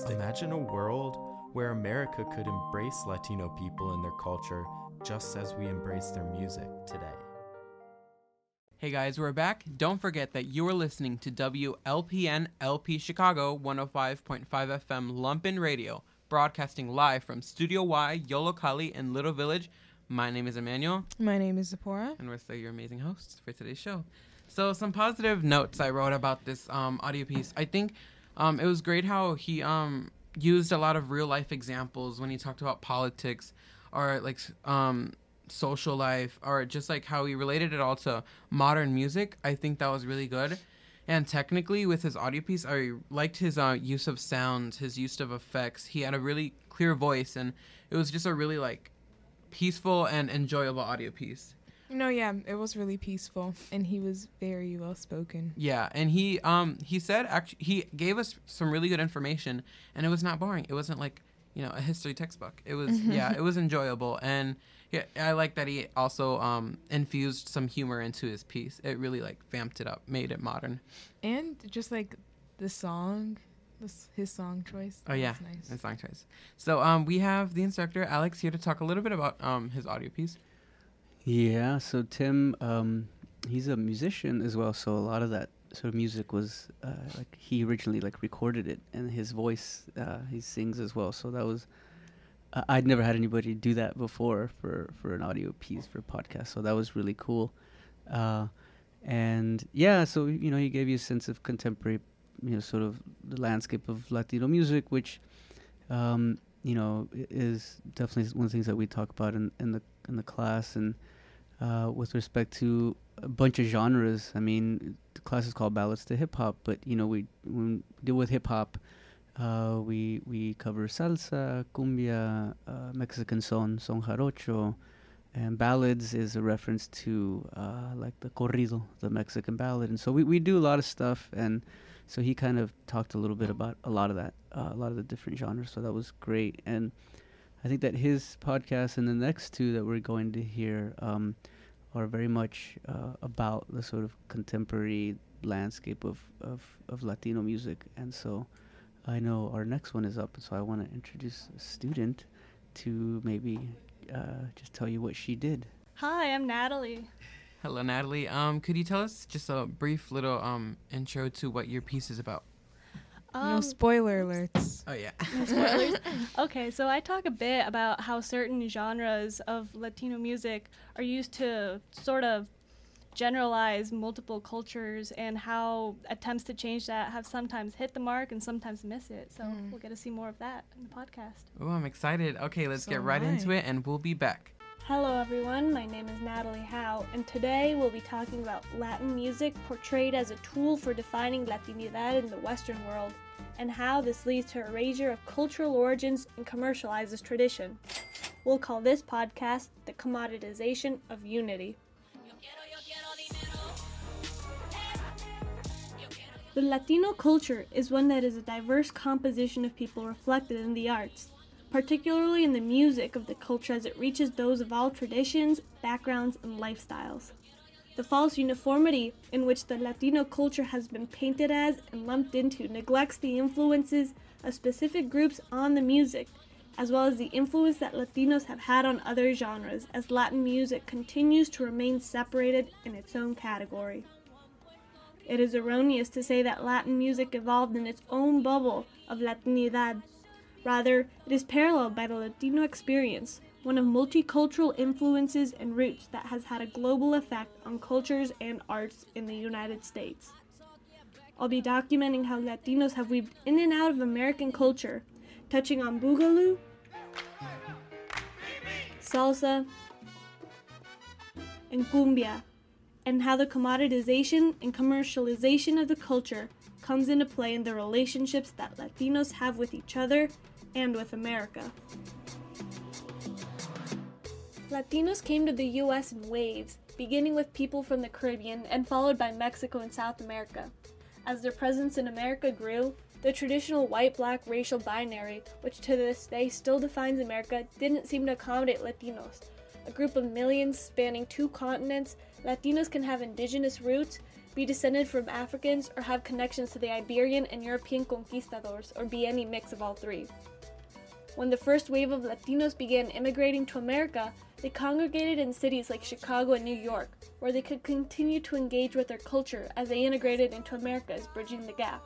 Speaker 8: Imagine a world where America could embrace Latino people and their culture just as we embrace their music today.
Speaker 3: Hey guys, we're back. Don't forget that you are listening to WLPN LP Chicago 105.5 FM Lumpen Radio, broadcasting live from Studio Y, Yollocalli in Little Village. My name is Emmanuel,
Speaker 4: My name is Zipporah.
Speaker 3: and we're still your amazing hosts for today's show. So, some positive notes I wrote about this um, audio piece. I think um, it was great how he um, used a lot of real life examples when he talked about politics or like um, social life or just like how he related it all to modern music. I think that was really good. And technically, with his audio piece, I liked his uh, use of sounds, his use of effects. He had a really clear voice, and it was just a really like peaceful and enjoyable audio piece.
Speaker 4: No, yeah, it was really peaceful, and he was very well spoken.
Speaker 3: Yeah, and he um he said actually he gave us some really good information, and it was not boring. It wasn't like you know a history textbook. It was yeah, it was enjoyable, and yeah, I like that he also um infused some humor into his piece. It really like vamped it up, made it modern.
Speaker 4: And just like the song, this, his song choice.
Speaker 3: Oh yeah,
Speaker 4: was nice.
Speaker 3: and song choice. So um we have the instructor Alex here to talk a little bit about um his audio piece.
Speaker 6: Yeah, so Tim, um, he's a musician as well. So a lot of that sort of music was uh, like he originally like recorded it, and his voice uh, he sings as well. So that was I'd never had anybody do that before for for an audio piece for a podcast. So that was really cool. Uh, and yeah, so you know he gave you a sense of contemporary, you know, sort of the landscape of Latino music, which um, you know is definitely one of the things that we talk about in, in the in the class and uh, with respect to a bunch of genres. I mean, the class is called Ballads to Hip Hop, but you know, we when we deal with hip hop, uh, we we cover salsa, cumbia, uh, Mexican son, son jarocho, and ballads is a reference to uh, like the corrido, the Mexican ballad, and so we we do a lot of stuff, and so he kind of talked a little bit about a lot of that, uh, a lot of the different genres. So that was great, and I think that his podcast and the next two that we're going to hear um, are very much uh, about the sort of contemporary landscape of, of, of Latino music. And so I know our next one is up, so I want to introduce a student to maybe uh, just tell you what she did.
Speaker 9: Hi, I'm Natalie.
Speaker 3: Hello, Natalie. Um, could you tell us just a brief little um intro to what your piece is about?
Speaker 4: no
Speaker 9: Um,
Speaker 4: spoiler alerts.
Speaker 3: Oh yeah.
Speaker 9: No spoilers. okay, so I talk a bit about how certain genres of Latino music are used to sort of generalize multiple cultures and how attempts to change that have sometimes hit the mark and sometimes miss it. So
Speaker 4: Mm.
Speaker 9: we'll get to see more of that in the podcast.
Speaker 3: Oh, I'm excited. Okay, let's
Speaker 4: So
Speaker 3: get right
Speaker 4: am
Speaker 3: into it, and we'll be back.
Speaker 9: Hello, everyone. My name is Natalie Howe, and today we'll be talking about Latin music portrayed as a tool for defining Latinidad in the Western world, and how this leads to erasure of cultural origins and commercializes tradition. We'll call this podcast The Commoditization of Unity. The Latino culture is one that is a diverse composition of people reflected in the arts particularly in the music of the culture as it reaches those of all traditions, backgrounds, and lifestyles. The false uniformity in which the Latino culture has been painted as and lumped into neglects the influences of specific groups on the music, as well as the influence that Latinos have had on other genres, as Latin music continues to remain separated in its own category. It is erroneous to say that Latin music evolved in its own bubble of Latinidad. Rather, it is paralleled by the Latino experience, one of multicultural influences and roots that has had a global effect on cultures and arts in the United States. I'll be documenting how Latinos have weaved in and out of American culture, touching on boogaloo, salsa, and cumbia, and how the commoditization and commercialization of the culture comes into play in the relationships that Latinos have with each other and with America. Latinos came to the US in waves, beginning with people from the Caribbean and followed by Mexico and South America. As their presence in America grew, the traditional white black racial binary, which to this day still defines America, didn't seem to accommodate Latinos. A group of millions spanning two continents, Latinos can have indigenous roots, be descended from Africans, or have connections to the Iberian and European conquistadors, or be any mix of all three. When the first wave of Latinos began immigrating to America, they congregated in cities like Chicago and New York, where they could continue to engage with their culture as they integrated into America's bridging the gap.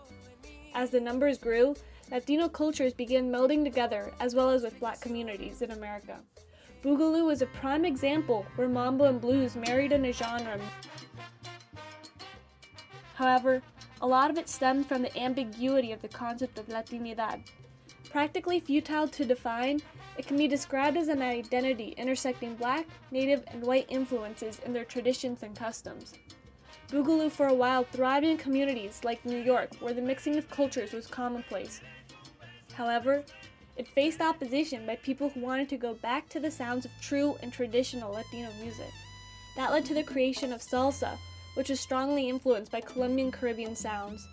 Speaker 9: As the numbers grew, Latino cultures began melding together as well as with black communities in America. Boogaloo is a prime example where mambo and blues married in a genre. However, a lot of it stemmed from the ambiguity of the concept of Latinidad. Practically futile to define, it can be described as an identity intersecting black, native, and white influences in their traditions and customs. Boogaloo for a while thrived in communities like New York, where the mixing of cultures was commonplace. However, it faced opposition by people who wanted to go back to the sounds of true and traditional Latino music. That led to the creation of salsa, which was strongly influenced by Colombian Caribbean sounds.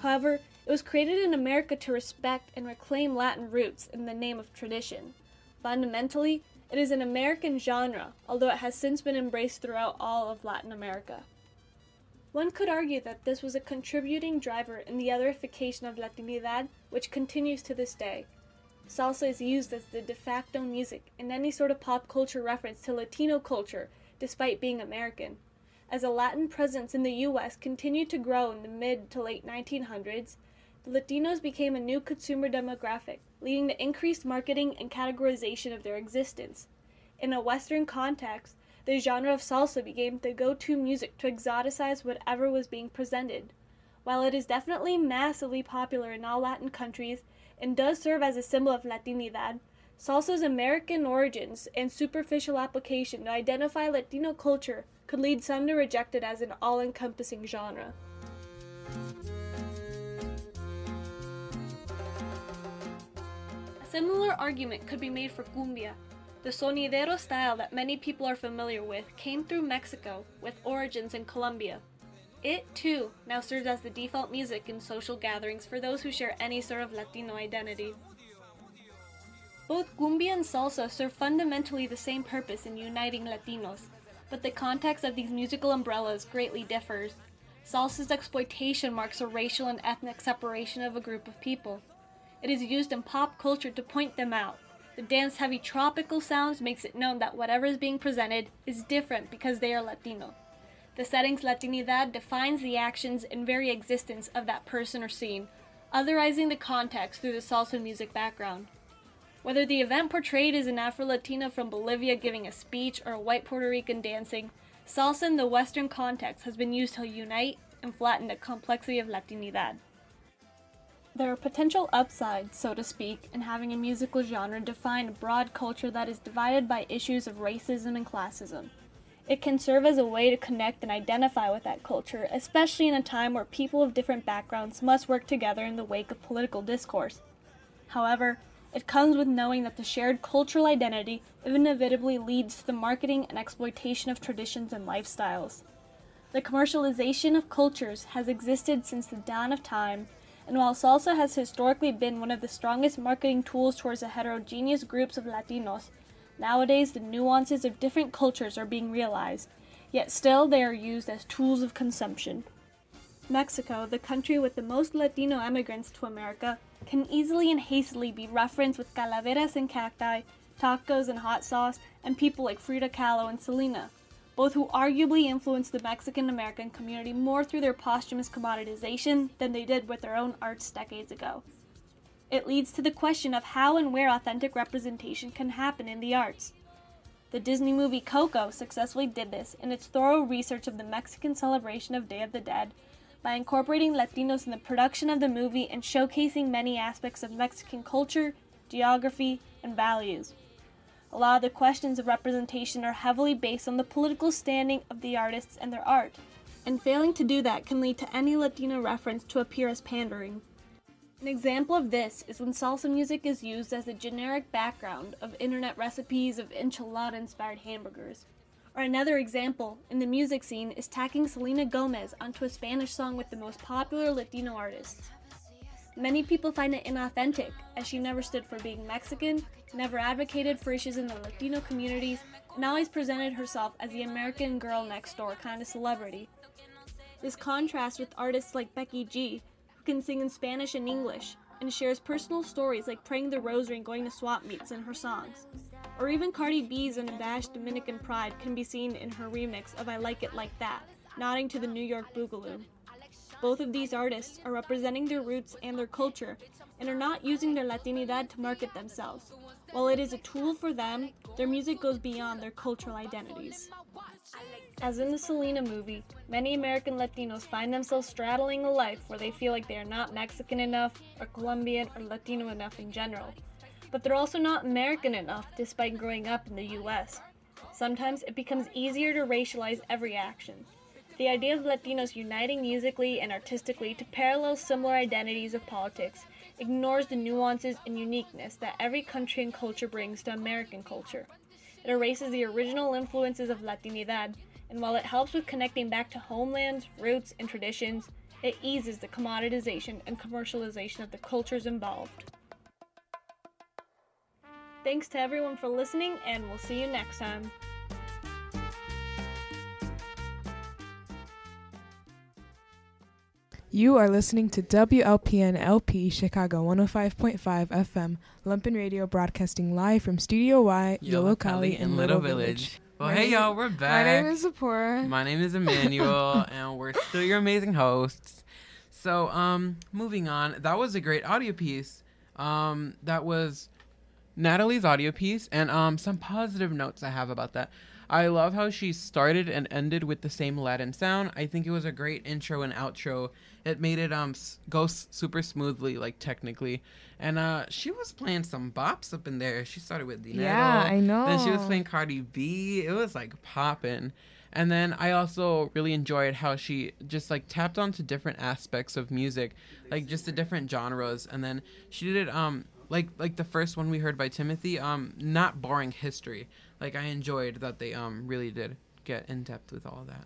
Speaker 9: However, it was created in America to respect and reclaim Latin roots in the name of tradition. Fundamentally, it is an American genre, although it has since been embraced throughout all of Latin America. One could argue that this was a contributing driver in the otherification of Latinidad, which continues to this day. Salsa is used as the de facto music in any sort of pop culture reference to Latino culture despite being American. As a Latin presence in the U.S. continued to grow in the mid to late 1900s, the Latinos became a new consumer demographic, leading to increased marketing and categorization of their existence. In a Western context, the genre of salsa became the go to music to exoticize whatever was being presented. While it is definitely massively popular in all Latin countries and does serve as a symbol of Latinidad, salsa's American origins and superficial application to identify Latino culture could lead some to reject it as an all encompassing genre. A similar argument could be made for cumbia. The sonidero style that many people are familiar with came through Mexico with origins in Colombia. It, too, now serves as the default music in social gatherings for those who share any sort of Latino identity. Both cumbia and salsa serve fundamentally the same purpose in uniting Latinos, but the context of these musical umbrellas greatly differs. Salsa's exploitation marks a racial and ethnic separation of a group of people. It is used in pop culture to point them out. The dance heavy tropical sounds makes it known that whatever is being presented is different because they are Latino. The setting's Latinidad defines the actions and very existence of that person or scene, otherizing the context through the salsa music background. Whether the event portrayed is an Afro Latina from Bolivia giving a speech or a white Puerto Rican dancing, salsa in the Western context has been used to unite and flatten the complexity of Latinidad. There are potential upsides, so to speak, in having a musical genre define a broad culture that is divided by issues of racism and classism. It can serve as a way to connect and identify with that culture, especially in a time where people of different backgrounds must work together in the wake of political discourse. However, it comes with knowing that the shared cultural identity inevitably leads to the marketing and exploitation of traditions and lifestyles. The commercialization of cultures has existed since the dawn of time, and while salsa has historically been one of the strongest marketing tools towards the heterogeneous groups of Latinos, nowadays the nuances of different cultures are being realized, yet still they are used as tools of consumption. Mexico, the country with the most Latino immigrants to America, can easily and hastily be referenced with calaveras and cacti, tacos and hot sauce, and people like Frida Kahlo and Selena, both who arguably influenced the Mexican American community more through their posthumous commoditization than they did with their own arts decades ago. It leads to the question of how and where authentic representation can happen in the arts. The Disney movie Coco successfully did this in its thorough research of the Mexican celebration of Day of the Dead by incorporating Latinos in the production of the movie and showcasing many aspects of Mexican culture, geography, and values. A lot of the questions of representation are heavily based on the political standing of the artists and their art, and failing to do that can lead to any Latino reference to appear as pandering. An example of this is when salsa music is used as a generic background of internet recipes of enchilada inspired hamburgers. Or another example in the music scene is tacking Selena Gomez onto a Spanish song with the most popular Latino artists. Many people find it inauthentic, as she never stood for being Mexican, never advocated for issues in the Latino communities, and always presented herself as the American girl next door kind of celebrity. This contrasts with artists like Becky G, who can sing in Spanish and English, and shares personal stories like praying the rosary and going to swap meets in her songs. Or even Cardi B's unabashed Dominican pride can be seen in her remix of I Like It Like That, nodding to the New York Boogaloo. Both of these artists are representing their roots and their culture and are not using their Latinidad to market themselves. While it is a tool for them, their music goes beyond their cultural identities. As in the Selena movie, many American Latinos find themselves straddling a life where they feel like they are not Mexican enough, or Colombian, or Latino enough in general. But they're also not American enough despite growing up in the US. Sometimes it becomes easier to racialize every action. The idea of Latinos uniting musically and artistically to parallel similar identities of politics ignores the nuances and uniqueness that every country and culture brings to American culture. It erases the original influences of Latinidad, and while it helps with connecting back to homelands, roots, and traditions, it eases the commoditization and commercialization of the cultures involved. Thanks to everyone for listening, and we'll see you next time.
Speaker 4: You are listening to WLPN LP Chicago 105.5 FM, Lumpen Radio broadcasting live from Studio Y,
Speaker 3: Yolo
Speaker 4: Yolo
Speaker 3: Kali in Little Village. Well,
Speaker 4: My
Speaker 3: hey
Speaker 4: name-
Speaker 3: y'all, we're back.
Speaker 4: My name is Zipporah.
Speaker 3: My name is Emmanuel, and we're still your amazing hosts. So, um, moving on. That was a great audio piece. Um, that was Natalie's audio piece, and um, some positive notes I have about that. I love how she started and ended with the same Latin sound. I think it was a great intro and outro. It made it um go super smoothly, like technically. And uh, she was playing some bops up in there. She started with Dinero.
Speaker 4: Yeah, I know.
Speaker 3: Then she was playing Cardi B. It was like popping. And then I also really enjoyed how she just like tapped onto different aspects of music, like just the different genres. And then she did it um like like the first one we heard by Timothy, um not boring history. Like I enjoyed that they um really did get in depth with all that.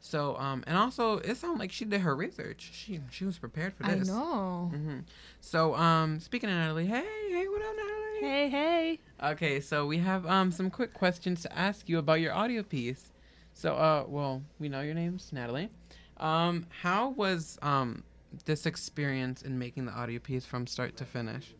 Speaker 3: So um and also it sounded like she did her research. She she was prepared for this.
Speaker 4: I
Speaker 3: this.
Speaker 4: know.
Speaker 3: hmm So um speaking of Natalie, hey hey what up Natalie?
Speaker 10: Hey, hey.
Speaker 3: Okay, so we have um some quick questions to ask you about your audio piece. So uh well, we know your name's Natalie. Um how was um this experience in making the audio piece from start to finish?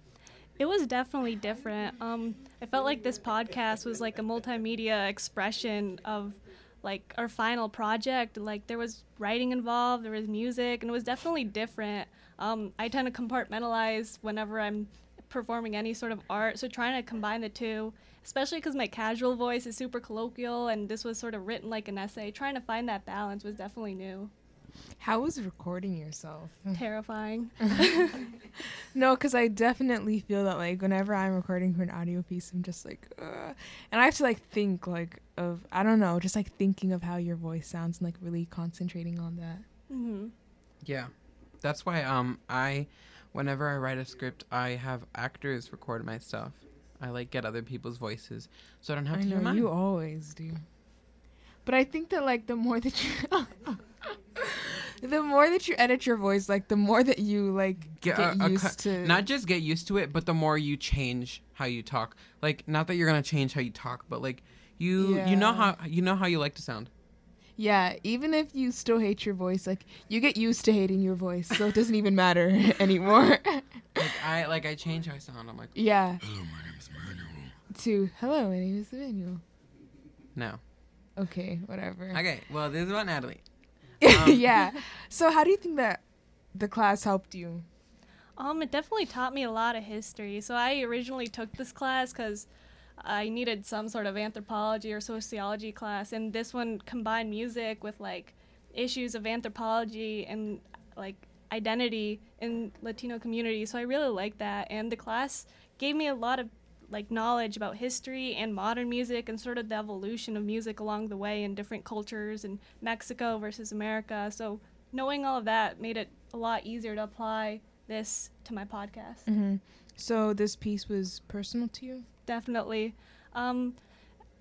Speaker 10: It was definitely different. Um, I felt like this podcast was like a multimedia expression of like our final project. Like there was writing involved, there was music, and it was definitely different. Um, I tend to compartmentalize whenever I'm performing any sort of art, so trying to combine the two, especially because my casual voice is super colloquial, and this was sort of written like an essay. Trying to find that balance was definitely new,
Speaker 4: How was recording yourself?
Speaker 10: terrifying.
Speaker 4: No, because I definitely feel that like whenever I'm recording for an audio piece, I'm just like, uh, and I have to like think like of I don't know, just like thinking of how your voice sounds and like really concentrating on that.
Speaker 10: hmm
Speaker 3: Yeah. That's why um I whenever I write a script, I have actors record my stuff. I like get other people's voices so I don't have
Speaker 4: I
Speaker 3: to hear
Speaker 4: know
Speaker 3: mine.
Speaker 4: you always do, but I think that like the more that you, the more that you edit your voice, like the more that you like
Speaker 3: Get
Speaker 4: get,
Speaker 3: a- a
Speaker 4: used
Speaker 3: cu-
Speaker 4: to
Speaker 3: not just get used to it, but the more you change how you talk. Like not that you're gonna change how you talk, but like you you know how you know how you like to sound.
Speaker 4: Yeah, even if you still hate your voice, like you get used to hating your voice, so it doesn't even matter anymore.
Speaker 3: Like I like I change how I sound. I'm like
Speaker 4: yeah.
Speaker 3: hello, my name is Manuel.
Speaker 4: To hello, my name is Emmanuel.
Speaker 3: No.
Speaker 4: Okay, whatever.
Speaker 3: Okay. Well, this is about Natalie.
Speaker 4: yeah. So how do you think that the class helped you?
Speaker 10: Um, it definitely taught me a lot of history. So I originally took this class because I needed some sort of anthropology or sociology class, and this one combined music with like issues of anthropology and like identity in Latino community. So I really liked that, and the class gave me a lot of like knowledge about history and modern music and sort of the evolution of music along the way in different cultures in Mexico versus America. So knowing all of that made it a lot easier to apply this to my podcast.
Speaker 4: Mm-hmm. So this piece was personal to you.
Speaker 10: Definitely. Um,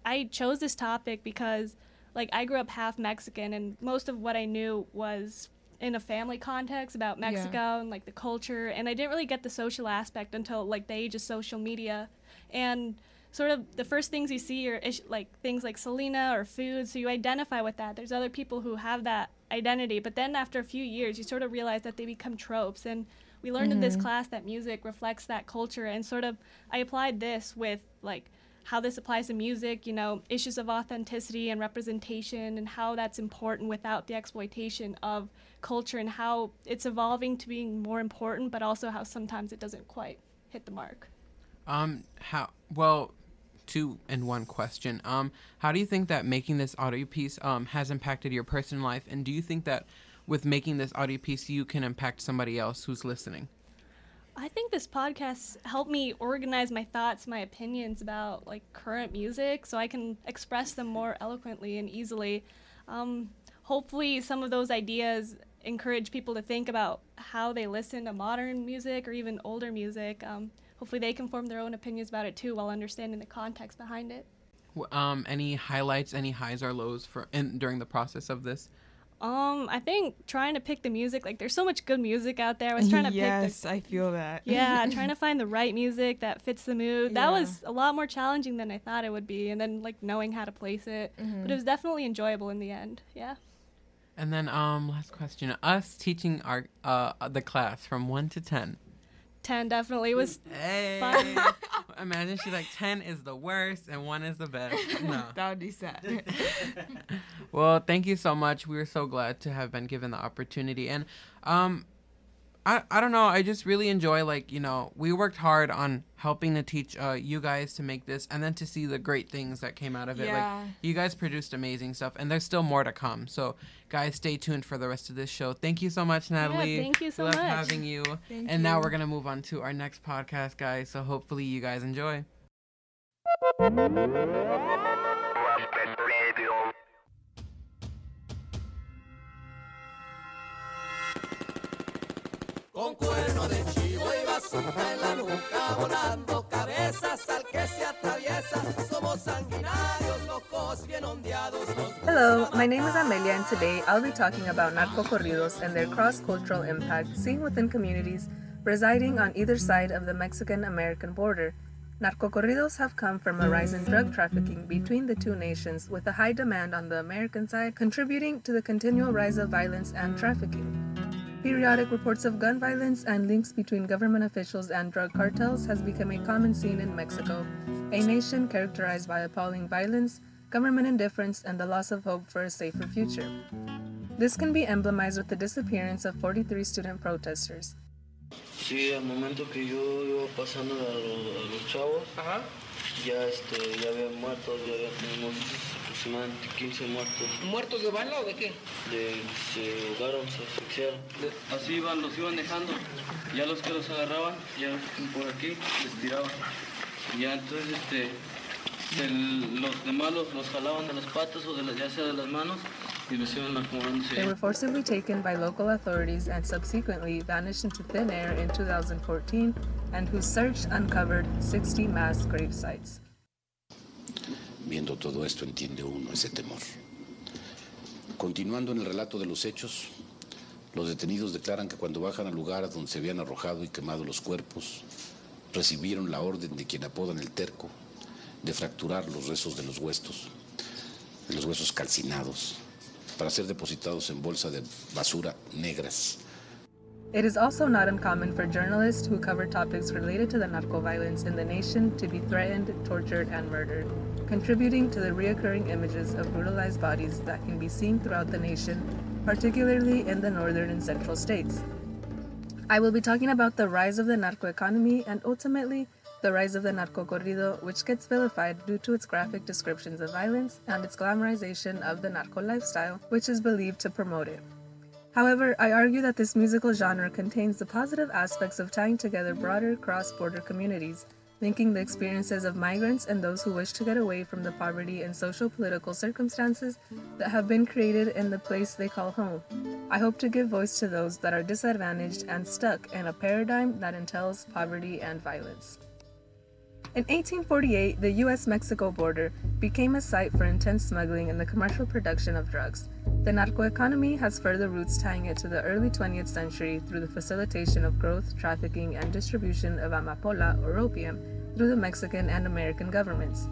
Speaker 10: I chose this topic because, like, I grew up half Mexican, and most of what I knew was in a family context about
Speaker 4: Yeah.
Speaker 10: Mexico and like the culture, and I didn't really get the social aspect until like the age of social media, and sort of the first things you see are ish- like things like Selena or food, so you identify with that. There's other people who have that identity, but then after a few years, you sort of realize that they become tropes, and we learned in this
Speaker 4: Mhm.
Speaker 10: class that music reflects that culture, and sort of I applied this with like how this applies to music, you know, issues of authenticity and representation, and how that's important without the exploitation of culture, and how it's evolving to being more important, but also how sometimes it doesn't quite hit the mark.
Speaker 3: Um, how well, two and one question. Um, how do you think that making this audio piece um has impacted your personal life, and do you think that with making this audio piece you can impact somebody else who's listening?
Speaker 10: I think this podcast helped me organize my thoughts, my opinions about like current music, so I can express them more eloquently and easily. Um, hopefully, some of those ideas encourage people to think about how they listen to modern music or even older music. Um, hopefully, they can form their own opinions about it too, while understanding the context behind it.
Speaker 3: Um, any highlights, any highs or lows for in during the process of this?
Speaker 10: Um, I think trying to pick the music, like there's so much good music out there. I was trying to pick the
Speaker 4: yes, I feel that.
Speaker 10: yeah, trying to find the right music that fits the mood. That
Speaker 4: Yeah.
Speaker 10: was a lot more challenging than I thought it would be, and then like knowing how to place it.
Speaker 4: Mhm.
Speaker 10: But it was definitely enjoyable in the end. Yeah.
Speaker 3: And then um, last question: us teaching our uh the class from one to ten.
Speaker 10: Ten definitely was
Speaker 3: Hey.
Speaker 10: fun.
Speaker 3: imagine she's like ten is the worst and one is the best. No.
Speaker 4: that would be sad.
Speaker 3: well, thank you so much. We were so glad to have been given the opportunity. And um I, I don't know. I just really enjoy like you know we worked hard on helping to teach uh, you guys to make this, and then to see the great things that came out of it.
Speaker 4: Yeah.
Speaker 3: Like you guys produced amazing stuff, and there's still more to come. So guys, stay tuned for the rest of this show. Thank you so much, Natalie.
Speaker 9: thank you so
Speaker 3: Loved
Speaker 9: much.
Speaker 3: having you.
Speaker 4: Thank
Speaker 3: and now we're gonna move on to our next podcast, guys. So hopefully you guys enjoy.
Speaker 5: Con cuerno de chivo y en la nuca, volando cabezas al que se atraviesa. Somos sanguinarios, locos, bien ondeados.
Speaker 11: Hello, my name is Amelia, and today I'll be talking about narco corridos and their cross cultural impact seen within communities residing on either side of the Mexican American border. Narco corridos have come from a rise in drug trafficking between the two nations, with a high demand on the American side contributing to the continual rise of violence and trafficking. Periodic reports of gun violence and links between government officials and drug cartels has become a common scene in Mexico, a nation characterized by appalling violence, government indifference, and the loss of hope for a safer future. This can be emblemized with the disappearance of 43 student protesters.
Speaker 12: Sí, al momento que yo iba pasando a, lo- a los chavos, ya este, ya había muertos, ya había tenemos aproximadamente 15 muertos.
Speaker 13: ¿Muertos de bala o de qué?
Speaker 12: De, se ahogaron, se asfixiaron. Así iban, los iban dejando. Ya los que los agarraban, ya por aquí, les tiraban. Y ya entonces este, del- los demás los, los jalaban de las patas o de las, ya sea de las manos y los iban acomodándose.
Speaker 11: They were forcibly taken by local authorities and subsequently vanished into thin air in 2014, and whose search uncovered 60 mass grave sites.
Speaker 14: Viendo todo esto entiende uno ese temor. Continuando en el relato de los hechos, los detenidos declaran que cuando bajan al lugar donde se habían arrojado y quemado los cuerpos, recibieron la orden de quien apodan el terco de fracturar los restos de los huesos, de los huesos calcinados, para ser depositados en bolsa de basura negras.
Speaker 11: It is also not uncommon for journalists who cover topics related to the narco violence in the nation to be threatened, tortured, and murdered, contributing to the reoccurring images of brutalized bodies that can be seen throughout the nation, particularly in the northern and central states. I will be talking about the rise of the narco economy and ultimately the rise of the narco corrido, which gets vilified due to its graphic descriptions of violence and its glamorization of the narco lifestyle, which is believed to promote it. However, I argue that this musical genre contains the positive aspects of tying together broader cross border communities, linking the experiences of migrants and those who wish to get away from the poverty and social political circumstances that have been created in the place they call home. I hope to give voice to those that are disadvantaged and stuck in a paradigm that entails poverty and violence. In 1848, the US Mexico border became a site for intense smuggling and the commercial production of drugs. The narco economy has further roots tying it to the early 20th century through the facilitation of growth, trafficking, and distribution of amapola or opium through the Mexican and American governments.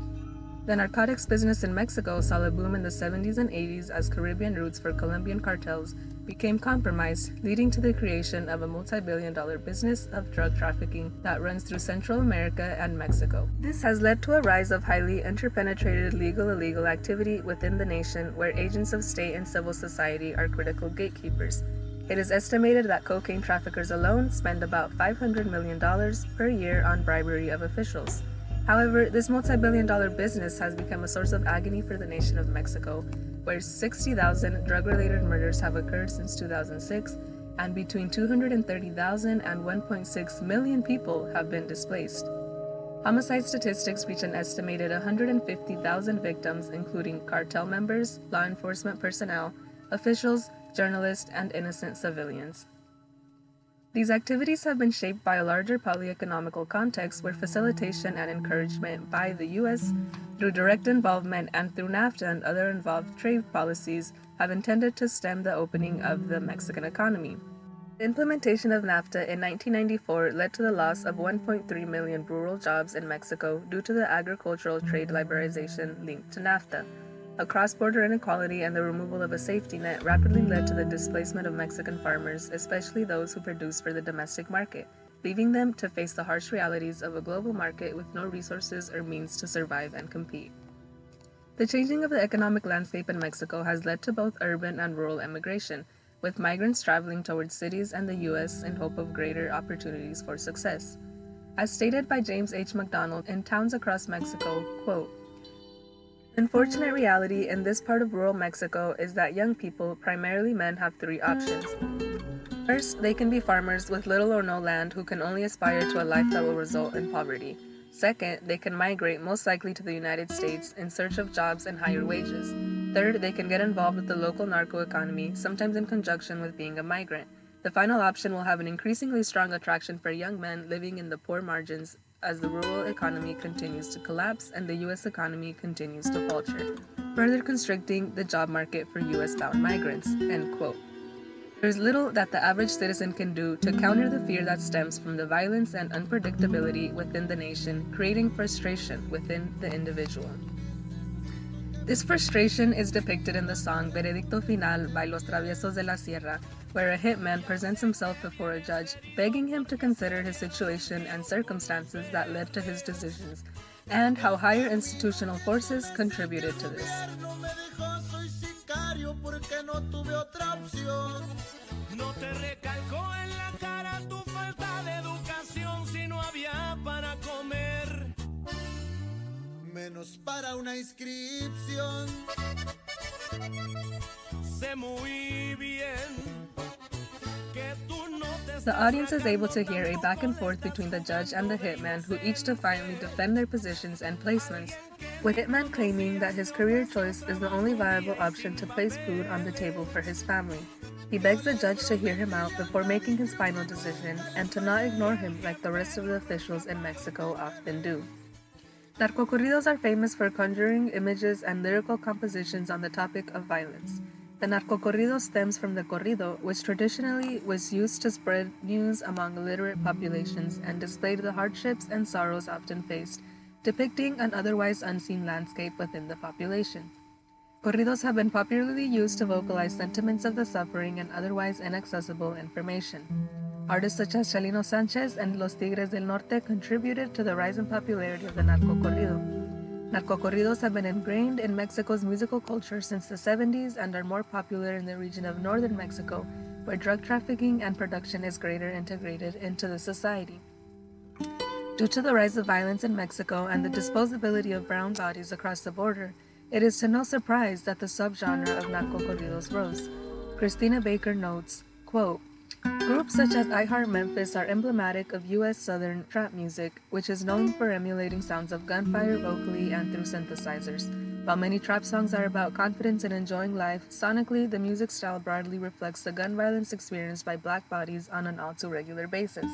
Speaker 11: The narcotics business in Mexico saw a boom in the 70s and 80s as Caribbean routes for Colombian cartels became compromised, leading to the creation of a multi billion dollar business of drug trafficking that runs through Central America and Mexico. This has led to a rise of highly interpenetrated legal illegal activity within the nation where agents of state and civil society are critical gatekeepers. It is estimated that cocaine traffickers alone spend about $500 million per year on bribery of officials. However, this multi billion dollar business has become a source of agony for the nation of Mexico, where 60,000 drug related murders have occurred since 2006, and between 230,000 and 1.6 million people have been displaced. Homicide statistics reach an estimated 150,000 victims, including cartel members, law enforcement personnel, officials, journalists, and innocent civilians. These activities have been shaped by a larger polyeconomical context where facilitation and encouragement by the U.S. through direct involvement and through NAFTA and other involved trade policies have intended to stem the opening of the Mexican economy. The implementation of NAFTA in 1994 led to the loss of 1.3 million rural jobs in Mexico due to the agricultural trade liberalization linked to NAFTA. A cross border inequality and the removal of a safety net rapidly led to the displacement of Mexican farmers, especially those who produce for the domestic market. leaving them to face the harsh realities of a global market with no resources or means to survive and compete. The changing of the economic landscape in Mexico has led to both urban and rural emigration, with migrants traveling towards cities and the U.S. in hope of greater opportunities for success. As stated by James H. McDonald in Towns Across Mexico, quote, Unfortunate reality in this part of rural Mexico is that young people, primarily men, have three options. First, they can be farmers with little or no land who can only aspire to a life that will result in poverty. Second, they can migrate most likely to the United States in search of jobs and higher wages. Third, they can get involved with the local narco economy, sometimes in conjunction with being a migrant. The final option will have an increasingly strong attraction for young men living in the poor margins as the rural economy continues to collapse and the U.S. economy continues to falter, further constricting the job market for U.S. bound migrants. End quote. There is little that the average citizen can do to counter the fear that stems from the violence and unpredictability within the nation, creating frustration within the individual. This frustration is depicted in the song Veredicto Final by Los Traviesos de la Sierra, where a hitman presents himself before a judge, begging him to consider his situation and circumstances that led to his decisions, and how higher institutional forces contributed to this.
Speaker 5: porque no tuve otra opción. No te recalcó en la cara tu falta de educación si no había para comer. Menos para una inscripción. Sé muy bien
Speaker 11: the audience is able to hear a back and forth between the judge and the hitman, who each defiantly defend their positions and placements, with Hitman claiming that his career choice is the only viable option to place food on the table for his family. He begs the judge to hear him out before making his final decision and to not ignore him like the rest of the officials in Mexico often do. Narcocorridos are famous for conjuring images and lyrical compositions on the topic of violence. The narcocorrido stems from the corrido, which traditionally was used to spread news among illiterate populations and displayed the hardships and sorrows often faced, depicting an otherwise unseen landscape within the population. Corridos have been popularly used to vocalize sentiments of the suffering and otherwise inaccessible information. Artists such as Chalino Sanchez and Los Tigres del Norte contributed to the rise in popularity of the narcocorrido. Narcocorridos have been ingrained in Mexico's musical culture since the 70s and are more popular in the region of northern Mexico, where drug trafficking and production is greater integrated into the society. Due to the rise of violence in Mexico and the disposability of brown bodies across the border, it is to no surprise that the subgenre of narcocorridos rose. Christina Baker notes, quote, Groups such as I Heart Memphis are emblematic of U.S. Southern trap music, which is known for emulating sounds of gunfire vocally and through synthesizers. While many trap songs are about confidence and enjoying life, sonically, the music style broadly reflects the gun violence experienced by black bodies on an all too regular basis.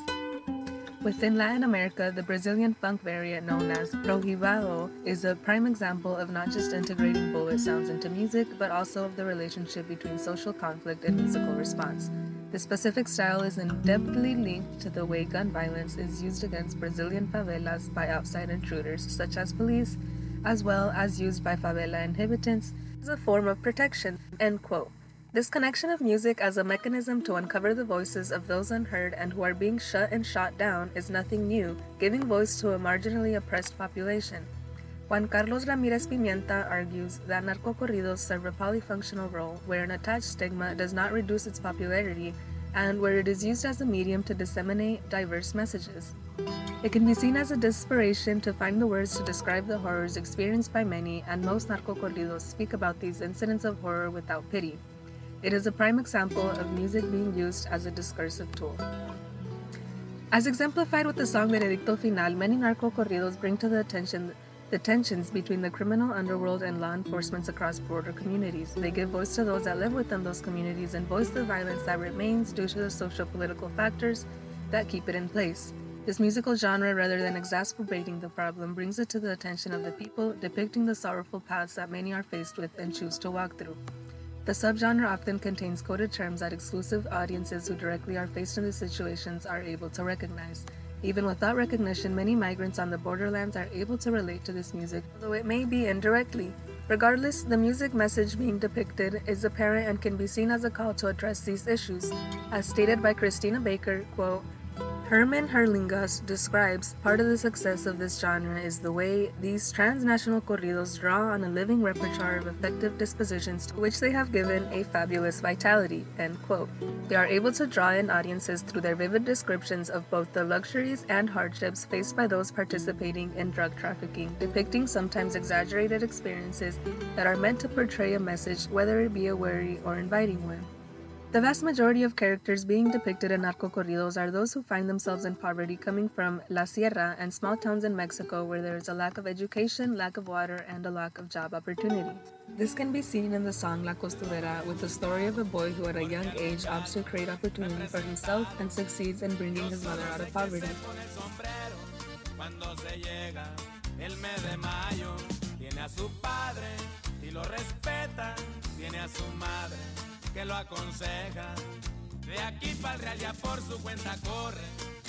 Speaker 11: Within Latin America, the Brazilian funk variant known as Proibidão is a prime example of not just integrating bullet sounds into music, but also of the relationship between social conflict and musical response. The specific style is indebtedly linked to the way gun violence is used against Brazilian favelas by outside intruders, such as police, as well as used by favela inhabitants as a form of protection. End quote. This connection of music as a mechanism to uncover the voices of those unheard and who are being shut and shot down is nothing new, giving voice to a marginally oppressed population. Juan Carlos Ramirez Pimienta argues that narcocorridos serve a polyfunctional role where an attached stigma does not reduce its popularity and where it is used as a medium to disseminate diverse messages. It can be seen as a desperation to find the words to describe the horrors experienced by many, and most narcocorridos speak about these incidents of horror without pity. It is a prime example of music being used as a discursive tool. As exemplified with the song Veredicto Final, many narcocorridos bring to the attention the tensions between the criminal underworld and law enforcement across border communities. They give voice to those that live within those communities and voice the violence that remains due to the social political factors that keep it in place. This musical genre, rather than exacerbating the problem, brings it to the attention of the people, depicting the sorrowful paths that many are faced with and choose to walk through. The subgenre often contains coded terms that exclusive audiences who directly are faced in these situations are able to recognize. Even without recognition, many migrants on the borderlands are able to relate to this music, although it may be indirectly. Regardless, the music message being depicted is apparent and can be seen as a call to address these issues. As stated by Christina Baker, quote, Hermann Herlinghaus describes part of the success of this genre is the way these transnational corridos draw on a living repertoire of effective dispositions to which they have given a fabulous vitality. End quote. They are able to draw in audiences through their vivid descriptions of both the luxuries and hardships faced by those participating in drug trafficking, depicting sometimes exaggerated experiences that are meant to portray a message, whether it be a worry or inviting one. The vast majority of characters being depicted in narco corridos are those who find themselves in poverty coming from La Sierra and small towns in Mexico where there is a lack of education, lack of water, and a lack of job opportunity. This can be seen in the song La Costurera with the story of a boy who at a young age opts to create opportunity for himself and succeeds in bringing his mother out of poverty.
Speaker 5: Que lo aconseja. De aquí para el real ya por su cuenta corre,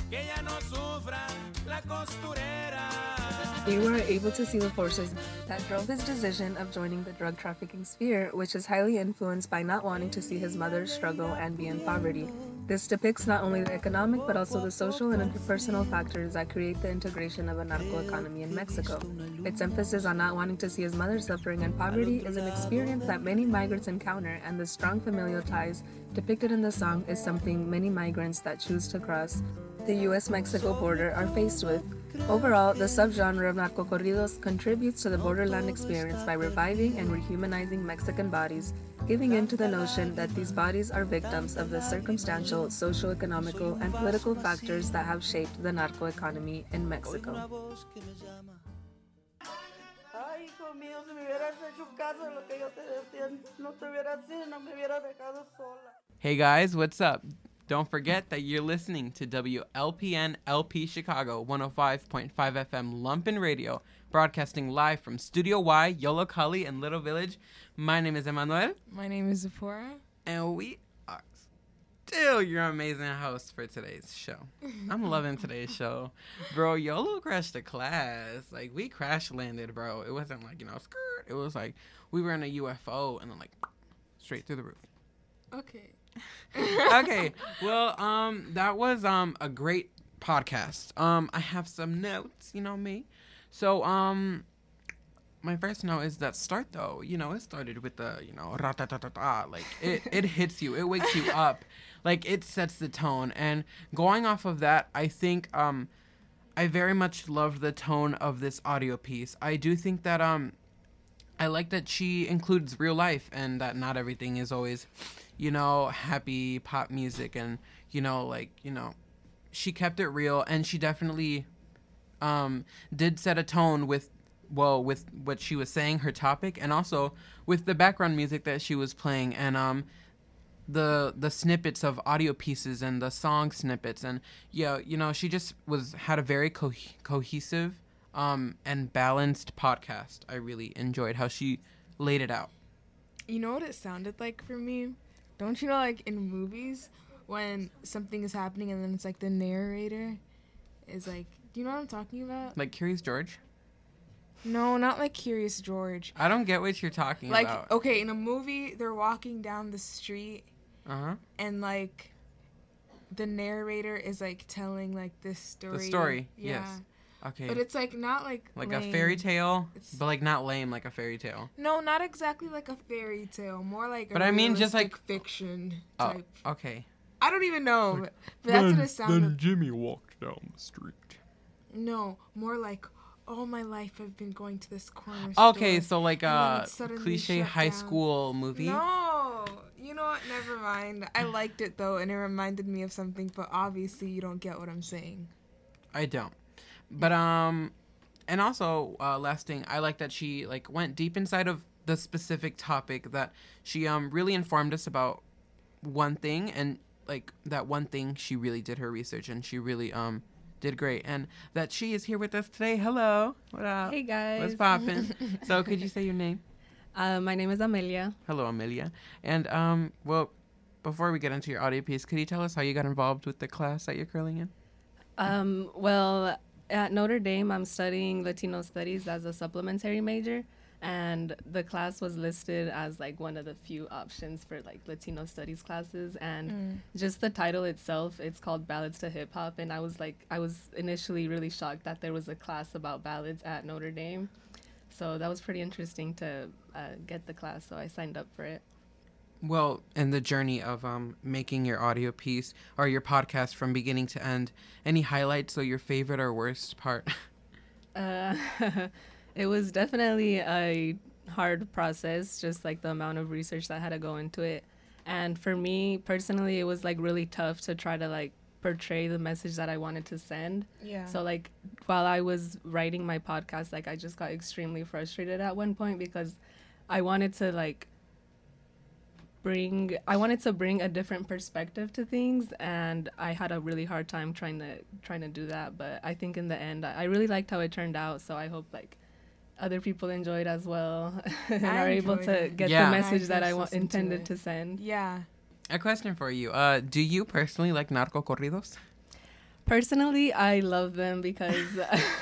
Speaker 5: que ella no sufra la costurera.
Speaker 11: You were able to see the forces that drove his decision of joining the drug trafficking sphere, which is highly influenced by not wanting to see his mother struggle and be in poverty. This depicts not only the economic but also the social and interpersonal factors that create the integration of a narco economy in Mexico. Its emphasis on not wanting to see his mother suffering in poverty is an experience that many migrants encounter, and the strong familial ties depicted in the song is something many migrants that choose to cross the US Mexico border are faced with. Overall, the subgenre of narcocorridos contributes to the borderland experience by reviving and rehumanizing Mexican bodies, giving in to the notion that these bodies are victims of the circumstantial, social, economical, and political factors that have shaped the narco economy in Mexico.
Speaker 13: Ay, hijo mío, si me hubieras hecho caso de lo que yo te decía, no te hubieras ido, no me hubieras dejado sola.
Speaker 3: Hey guys, what's up? Don't forget that you're listening to WLPN LP Chicago 105.5 FM Lumpen Radio, broadcasting live from Studio Y, Yollocalli, and Little Village. My name is Emmanuel,
Speaker 4: My name is Zipporah.
Speaker 3: and we are still your amazing host for today's show. I'm loving today's show. Bro, Yolo crashed the class. Like, we crash landed, bro. It wasn't like, you know, skirt. It was like we were in a UFO and then, like, straight through the roof.
Speaker 4: Okay.
Speaker 3: Okay. Well, um, that was um a great podcast. Um, I have some notes. You know me. So um, my first note is that start though. You know, it started with the you know ra ta ta ta ta. Like it it hits you. It wakes you up. Like it sets the tone. And going off of that, I think um, I very much loved the tone of this audio piece. I do think that um. I like that she includes real life and that not everything is always, you know, happy pop music and, you know, like, you know, she kept it real and she definitely um did set a tone with well with what she was saying her topic and also with the background music that she was playing and um the the snippets of audio pieces and the song snippets and yeah you know she just was had a very co- cohesive um and balanced podcast i really enjoyed how she laid it out
Speaker 4: You know what it sounded like for me? Don't you know, like in movies, when something is happening and then it's like the narrator is like, do you know what I'm talking about?
Speaker 3: like curious george
Speaker 4: No, not like Curious George.
Speaker 3: i don't get what you're talking
Speaker 4: Like,
Speaker 3: about Like,
Speaker 4: okay, in a movie, they're walking down the street
Speaker 3: uh-huh
Speaker 4: and like the narrator is like telling like this story.
Speaker 3: the story
Speaker 4: Yeah.
Speaker 3: yes okay
Speaker 4: But it's like not like
Speaker 3: like a fairy tale
Speaker 4: It's-
Speaker 3: but like not lame like a fairy tale
Speaker 4: No, not exactly like a fairy tale. More like.
Speaker 3: But I mean just, like-
Speaker 4: realistic fiction
Speaker 3: oh
Speaker 4: type.
Speaker 3: okay
Speaker 4: I don't even know, but, but that's what it sounded.
Speaker 2: Then Jimmy walked down the street.
Speaker 4: No, more like all my life I've been going to this corner.
Speaker 3: okay so like a
Speaker 4: uh,
Speaker 3: cliche high
Speaker 4: down.
Speaker 3: school movie
Speaker 4: No, you know what? Never mind. I liked it though, and it reminded me of something. But obviously, you don't get what I'm saying.
Speaker 3: I don't. But um and also uh last thing, I like that she like went deep inside of the specific topic that she um really informed us about one thing and like that one thing she really did her research and she really um did great and that she is here with us today. Hello. What up?
Speaker 15: Hey guys.
Speaker 3: What's poppin'? so could you say your name?
Speaker 15: Uh, my name is Amelia.
Speaker 3: Hello, Amelia. And um well before we get into your audio piece, could you tell us how you got involved with the class that you're curling in?
Speaker 15: Um, well, at Notre Dame, I'm studying Latino studies as a supplementary major. and the class was listed as like one of the few options for like Latino studies classes and
Speaker 4: Mm.
Speaker 15: just the title itself it's called ballads to hip hop and I was like I was initially really shocked that there was a class about ballads at Notre Dame so that was pretty interesting to uh, get the class so I signed up for it
Speaker 3: Well, in the journey of um, making your audio piece or your podcast from beginning to end, any highlights or your favorite or worst part?
Speaker 15: Uh, it was definitely a hard process, just like the amount of research that had to go into it. And for me personally, it was like really tough to try to like portray the message that I wanted to send.
Speaker 4: Yeah.
Speaker 15: So like while I was writing my podcast, like I just got extremely frustrated at one point because I wanted to like bring I wanted to bring a different perspective to things and I had a really hard time trying to trying to do that but I think in the end I I really liked how it turned out so I hope like other people enjoyed as well and
Speaker 4: I
Speaker 15: are able to
Speaker 3: it.
Speaker 15: get
Speaker 3: Yeah.
Speaker 15: the message
Speaker 4: I
Speaker 15: that I wa-
Speaker 4: listened to
Speaker 15: intended to send.
Speaker 4: Yeah.
Speaker 3: A question for you. Uh, do you personally like narco corridos?
Speaker 15: Personally, I love them because,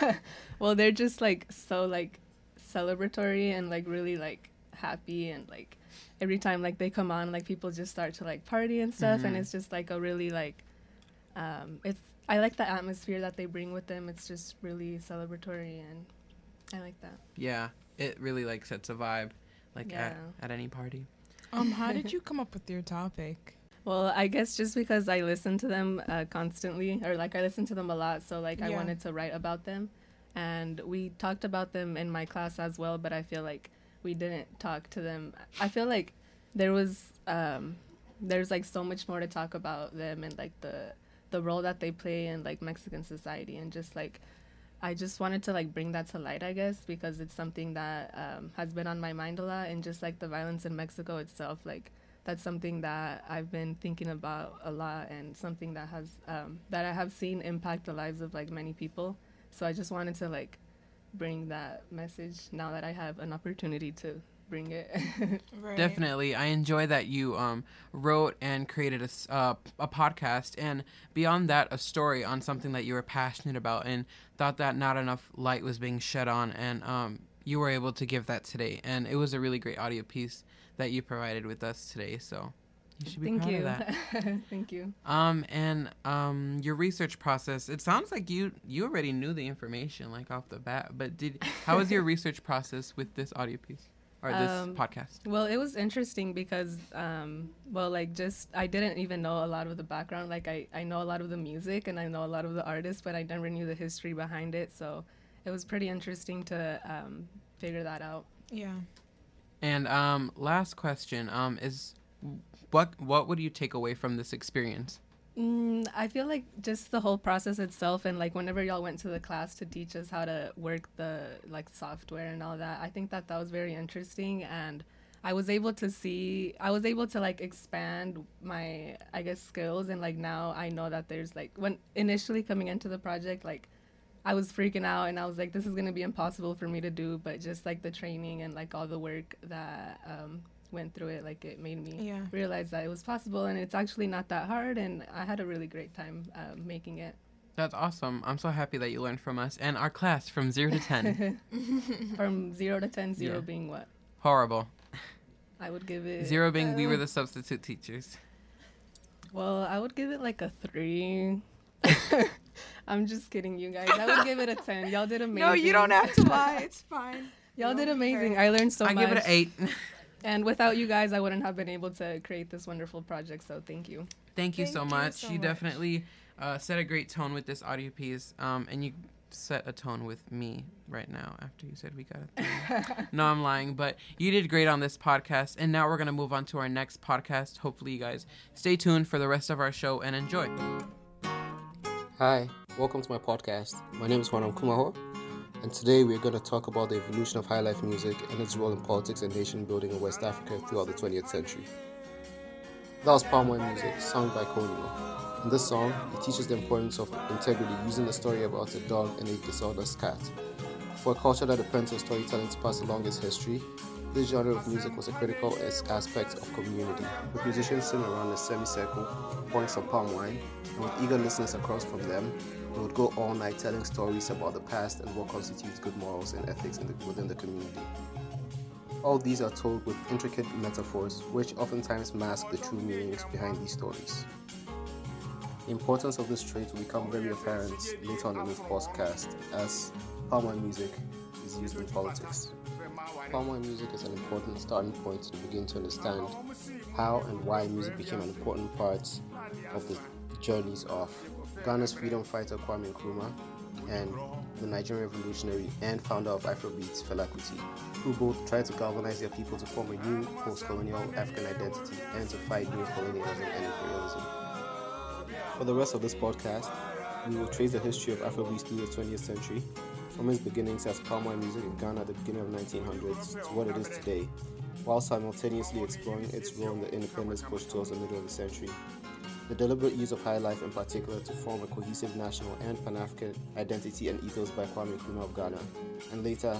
Speaker 15: well, they're just like so like celebratory and like really like happy and like every time like they come on, like people just start to like party and stuff, and
Speaker 3: Mhm.
Speaker 15: it's just like a really like, um, it's I like the atmosphere that they bring with them. It's just really celebratory and I like that.
Speaker 3: Yeah, it really like sets a vibe, like at,
Speaker 15: Yeah.
Speaker 3: at any party.
Speaker 4: Um, how did you come up with your topic?
Speaker 15: Well, I guess just because I listen to them uh, constantly, or like I listen to them a lot, so like I wanted to write about them, and we talked about them in my class as well. But I feel like we didn't talk to them. I feel like there was um, there's like so much more to talk about them and like the the role that they play in like Mexican society, and just like I just wanted to like bring that to light, I guess, because it's something that um, has been on my mind a lot, and just like the violence in Mexico itself, like that's something that I've been thinking about a lot, and something that has um, that I have seen impact the lives of like many people. So I just wanted to like bring that message now that I have an opportunity to bring it.
Speaker 3: Definitely, I enjoy that you um, wrote and created a, s- uh, a podcast, and beyond that, a story on something that you were passionate about, and thought that not enough light was being shed on, and um, you were able to give that today, and it was a really great audio piece that you provided with us today. So you should be
Speaker 15: Thank
Speaker 3: proud
Speaker 15: you.
Speaker 3: of that.
Speaker 15: Thank you.
Speaker 3: Um, and um, your research process. It sounds like you you already knew the information like off the bat. But did how was your research process with this audio piece or this
Speaker 15: Um,
Speaker 3: podcast?
Speaker 15: Well, it was interesting because, um, well, like just I didn't even know a lot of the background. Like I, I know a lot of the music and I know a lot of the artists, but I never knew the history behind it. So it was pretty interesting to um, figure that out.
Speaker 4: Yeah.
Speaker 3: And um, last question um, is what what would you take away from this experience?
Speaker 15: Mm, I feel like just the whole process itself, and like whenever y'all went to the class to teach us how to work the like software and all that, I think that that was very interesting, and I was able to see, I was able to like expand my, I guess, skills, and like now I know that there's like when initially coming into the project, like I was freaking out, and I was like, this is gonna be impossible for me to do, but just like the training and like all the work that um, went through it, like it made me
Speaker 4: Yeah.
Speaker 15: realized that it was possible and it's actually not that hard and i had a really great time uh, making it
Speaker 3: That's awesome. I'm so happy that you learned from us and our class from zero to ten.
Speaker 15: from zero to ten, zero
Speaker 3: Yeah.
Speaker 15: being what
Speaker 3: Horrible.
Speaker 15: i would give it
Speaker 3: Zero being we were
Speaker 15: uh,
Speaker 3: the substitute teachers.
Speaker 15: well i would give it like a three i'm just kidding you guys i would give it a 10 y'all did amazing
Speaker 4: No, you don't have to lie. It's fine.
Speaker 15: y'all did amazing
Speaker 4: hurt.
Speaker 15: i learned so
Speaker 3: I
Speaker 15: much I
Speaker 3: give it an eight.
Speaker 15: And without you guys i wouldn't have been able to create this wonderful project so thank you
Speaker 3: Thank you
Speaker 15: Thank
Speaker 3: so
Speaker 15: you
Speaker 3: much.
Speaker 15: so
Speaker 3: you
Speaker 15: much.
Speaker 3: definitely uh, set a great tone with this audio piece, um, and you set a tone with me right now after you said we got it. no, I'm lying, but you did great on this podcast, and now we're gonna move on to our next podcast. Hopefully, you guys stay tuned for the rest of our show and enjoy.
Speaker 16: Hi, welcome to my podcast. My name is Juan Kumaho, and today we're going to talk about the evolution of high life music and its role in politics and nation building in West Africa throughout the 20th century. That was Palm Wine Music, sung by Konyo. In this song, he teaches the importance of integrity using a story about a dog and a dishonest cat. For a culture that depends on storytelling to pass along its history, this genre of music was a critical as- aspect of community, with musicians sitting around a semicircle, pouring some palm wine, and with eager listeners across from them, they would go all night telling stories about the past and what constitutes good morals and ethics the, within the community. All these are told with intricate metaphors, which oftentimes mask the true meanings behind these stories. The importance of this trait will become very apparent later on in this podcast as palm wine music is used in politics. Palm wine music is an important starting point to begin to understand how and why music became an important part of the journeys of Ghana's freedom fighter Kwame Nkrumah and the Nigerian revolutionary and founder of Afrobeats Fela Kuti, who both tried to galvanize their people to form a new post-colonial African identity and to fight neocolonialism and imperialism. For the rest of this podcast, we will trace the history of Afrobeats through the 20th century, from its beginnings as palm wine music in Ghana at the beginning of 1900s to what it is today, while simultaneously exploring its role in the independence push towards the middle of the century. The deliberate use of high life in particular to form a cohesive national and Pan-African identity and ethos by Kwame Nkrumah of Ghana, and later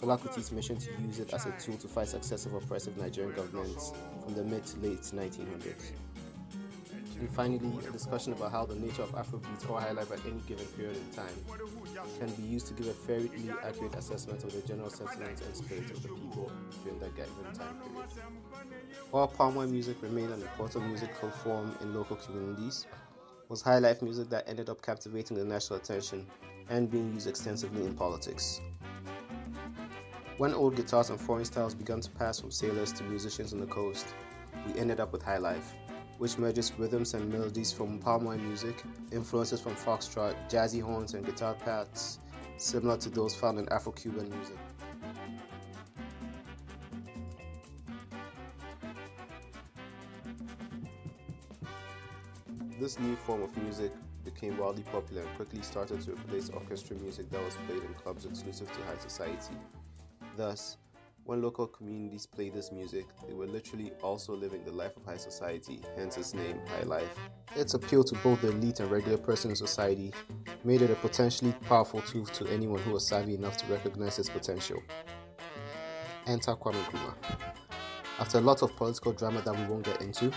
Speaker 16: Fela Kuti's mission to use it as a tool to fight successive oppressive Nigerian governments from the mid to late 1900s. And finally, a discussion about how the nature of Afrobeats or high life at any given period in time can be used to give a fairly accurate assessment of the general sentiments and spirit of the people during that given time period. While palm wine music remained an important musical form in local communities, was high life music that ended up captivating the national attention and being used extensively in politics. When old guitars and foreign styles began to pass from sailors to musicians on the coast, we ended up with high life, which merges rhythms and melodies from palm wine music, influences from foxtrot, jazzy horns, and guitar parts, similar to those found in Afro Cuban music. This new form of music became wildly popular and quickly started to replace orchestra music that was played in clubs exclusive to high society. Thus, when local communities played this music, they were literally also living the life of high society, hence its name, High Life. Its appeal to both the elite and regular person in society made it a potentially powerful tool to anyone who was savvy enough to recognize its potential. Enter Kwame Nkrumah. After a lot of political drama that we won't get into,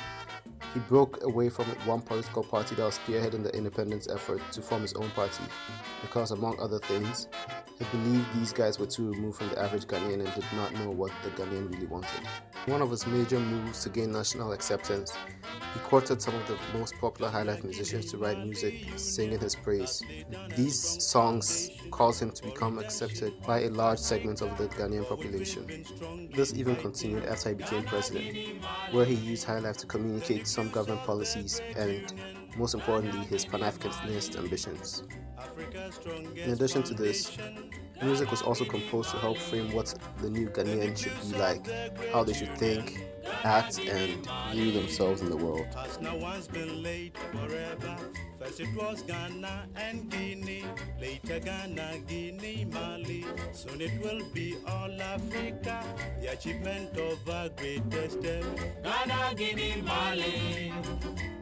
Speaker 16: he broke away from one political party that was spearheading the independence effort to form his own party because, among other things, he believed these guys were too removed from the average Ghanaian and did not know what the Ghanaian really wanted. One of his major moves to gain national acceptance, he courted some of the most popular highlife musicians to write music singing his praise. These songs caused him to become accepted by a large segment of the Ghanaian population. This even continued after he became president, where he used highlife to communicate some government policies and, most importantly, his Pan Africanist ambitions. In addition to this, music was also composed to help frame what the new Ghanaian should be like, how they should think, act, and view themselves in the world.
Speaker 5: First it was Ghana and Guinea, later Ghana, Guinea, Mali. Soon it will be all Africa, the achievement of our greatest ever. Ghana, Guinea, Mali.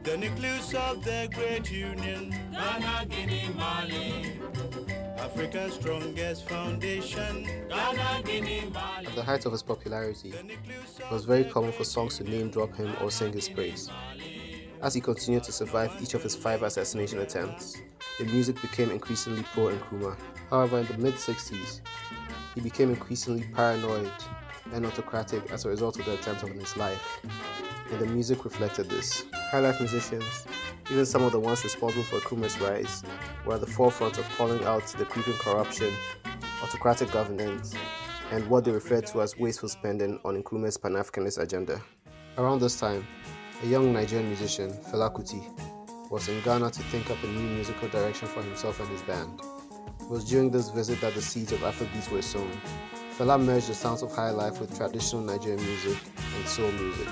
Speaker 5: The nucleus of the great union. Ghana, Guinea, Mali. Africa's strongest foundation.
Speaker 16: At the height of his popularity, it was very common for songs to name drop him or sing his praise. As he continued to survive each of his five assassination attempts, the music became increasingly pro Nkrumah. However, in the mid 60s, he became increasingly paranoid and autocratic as a result of the attempts on his life, and the music reflected this. High life musicians, even some of the ones responsible for Nkrumah's rise, were at the forefront of calling out the creeping corruption, autocratic governance, and what they referred to as wasteful spending on Nkrumah's Pan Africanist agenda. Around this time, a young Nigerian musician, Fela Kuti, was in Ghana to think up a new musical direction for himself and his band. It was during this visit that the seeds of Afrobeats were sown. Fela merged the sounds of high life with traditional Nigerian music and soul music.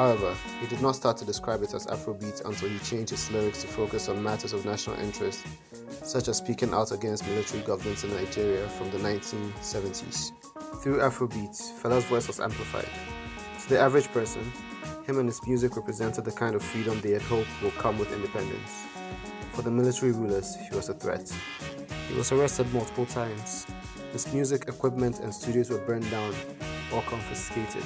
Speaker 16: However, he did not start to describe it as Afrobeat until he changed his lyrics to focus on matters of national interest, such as speaking out against military governments in Nigeria from the 1970s. Through Afrobeat, Fela's voice was amplified. To the average person, him and his music represented the kind of freedom they had hoped would come with independence. For the military rulers, he was a threat. He was arrested multiple times. His music, equipment, and studios were burned down or confiscated.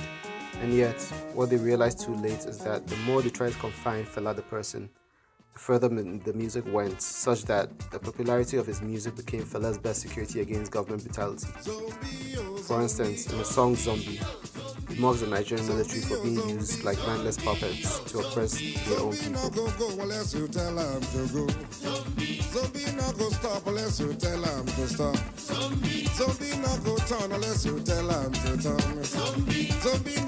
Speaker 16: And yet, what they realized too late is that the more they tried to confine Fela the person, the further the music went, such that the popularity of his music became Fela's best security against government brutality. For instance, in the song Zombie, he mocks the Nigerian military for being used like mindless puppets to oppress their own people.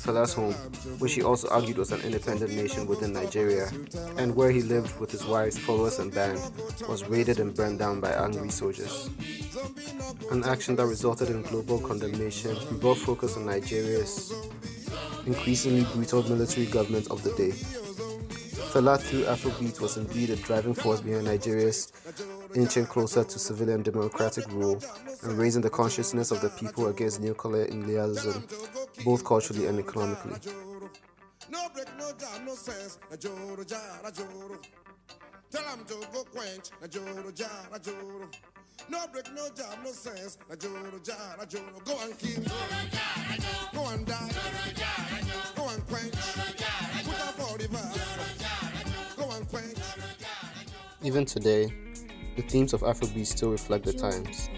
Speaker 16: Fela's home, which he also argued was an independent nation within Nigeria, and where he lived with his wives, followers, and band, was raided and burned down by angry soldiers. An action that resulted in global condemnation brought focus on Nigeria's increasingly brutal military government of the day. Fela through Afrobeat was indeed a driving force behind Nigeria's inching closer to civilian democratic rule and raising the consciousness of the people against neocolonialism, both culturally and economically.
Speaker 17: No break, no jam, no sense. Joro jara joro. Tell him to go quench. Na joro jara joro. No break, no jam, no sense. Na joro jara joro. Go and kill. Go and die. Go and quench. Put up for the verse.
Speaker 16: Even today, the themes of Afrobeat still reflect the times.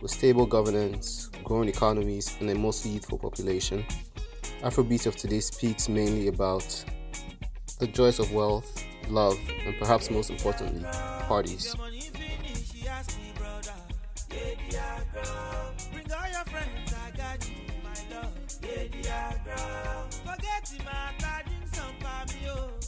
Speaker 16: With stable governance, growing economies, and a mostly youthful population, Afrobeat of today speaks mainly about the joys of wealth, love, and perhaps most importantly, parties.
Speaker 5: Your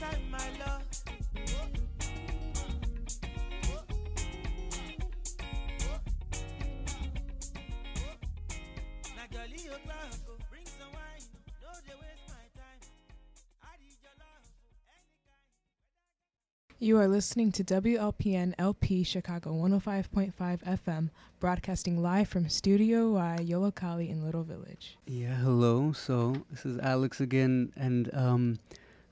Speaker 5: time, my love.
Speaker 4: You are listening to WLPN LP Chicago 105.5 FM, broadcasting live from Studio Y, Yollocalli in Little Village.
Speaker 6: Yeah, hello. So this is Alex again, and um,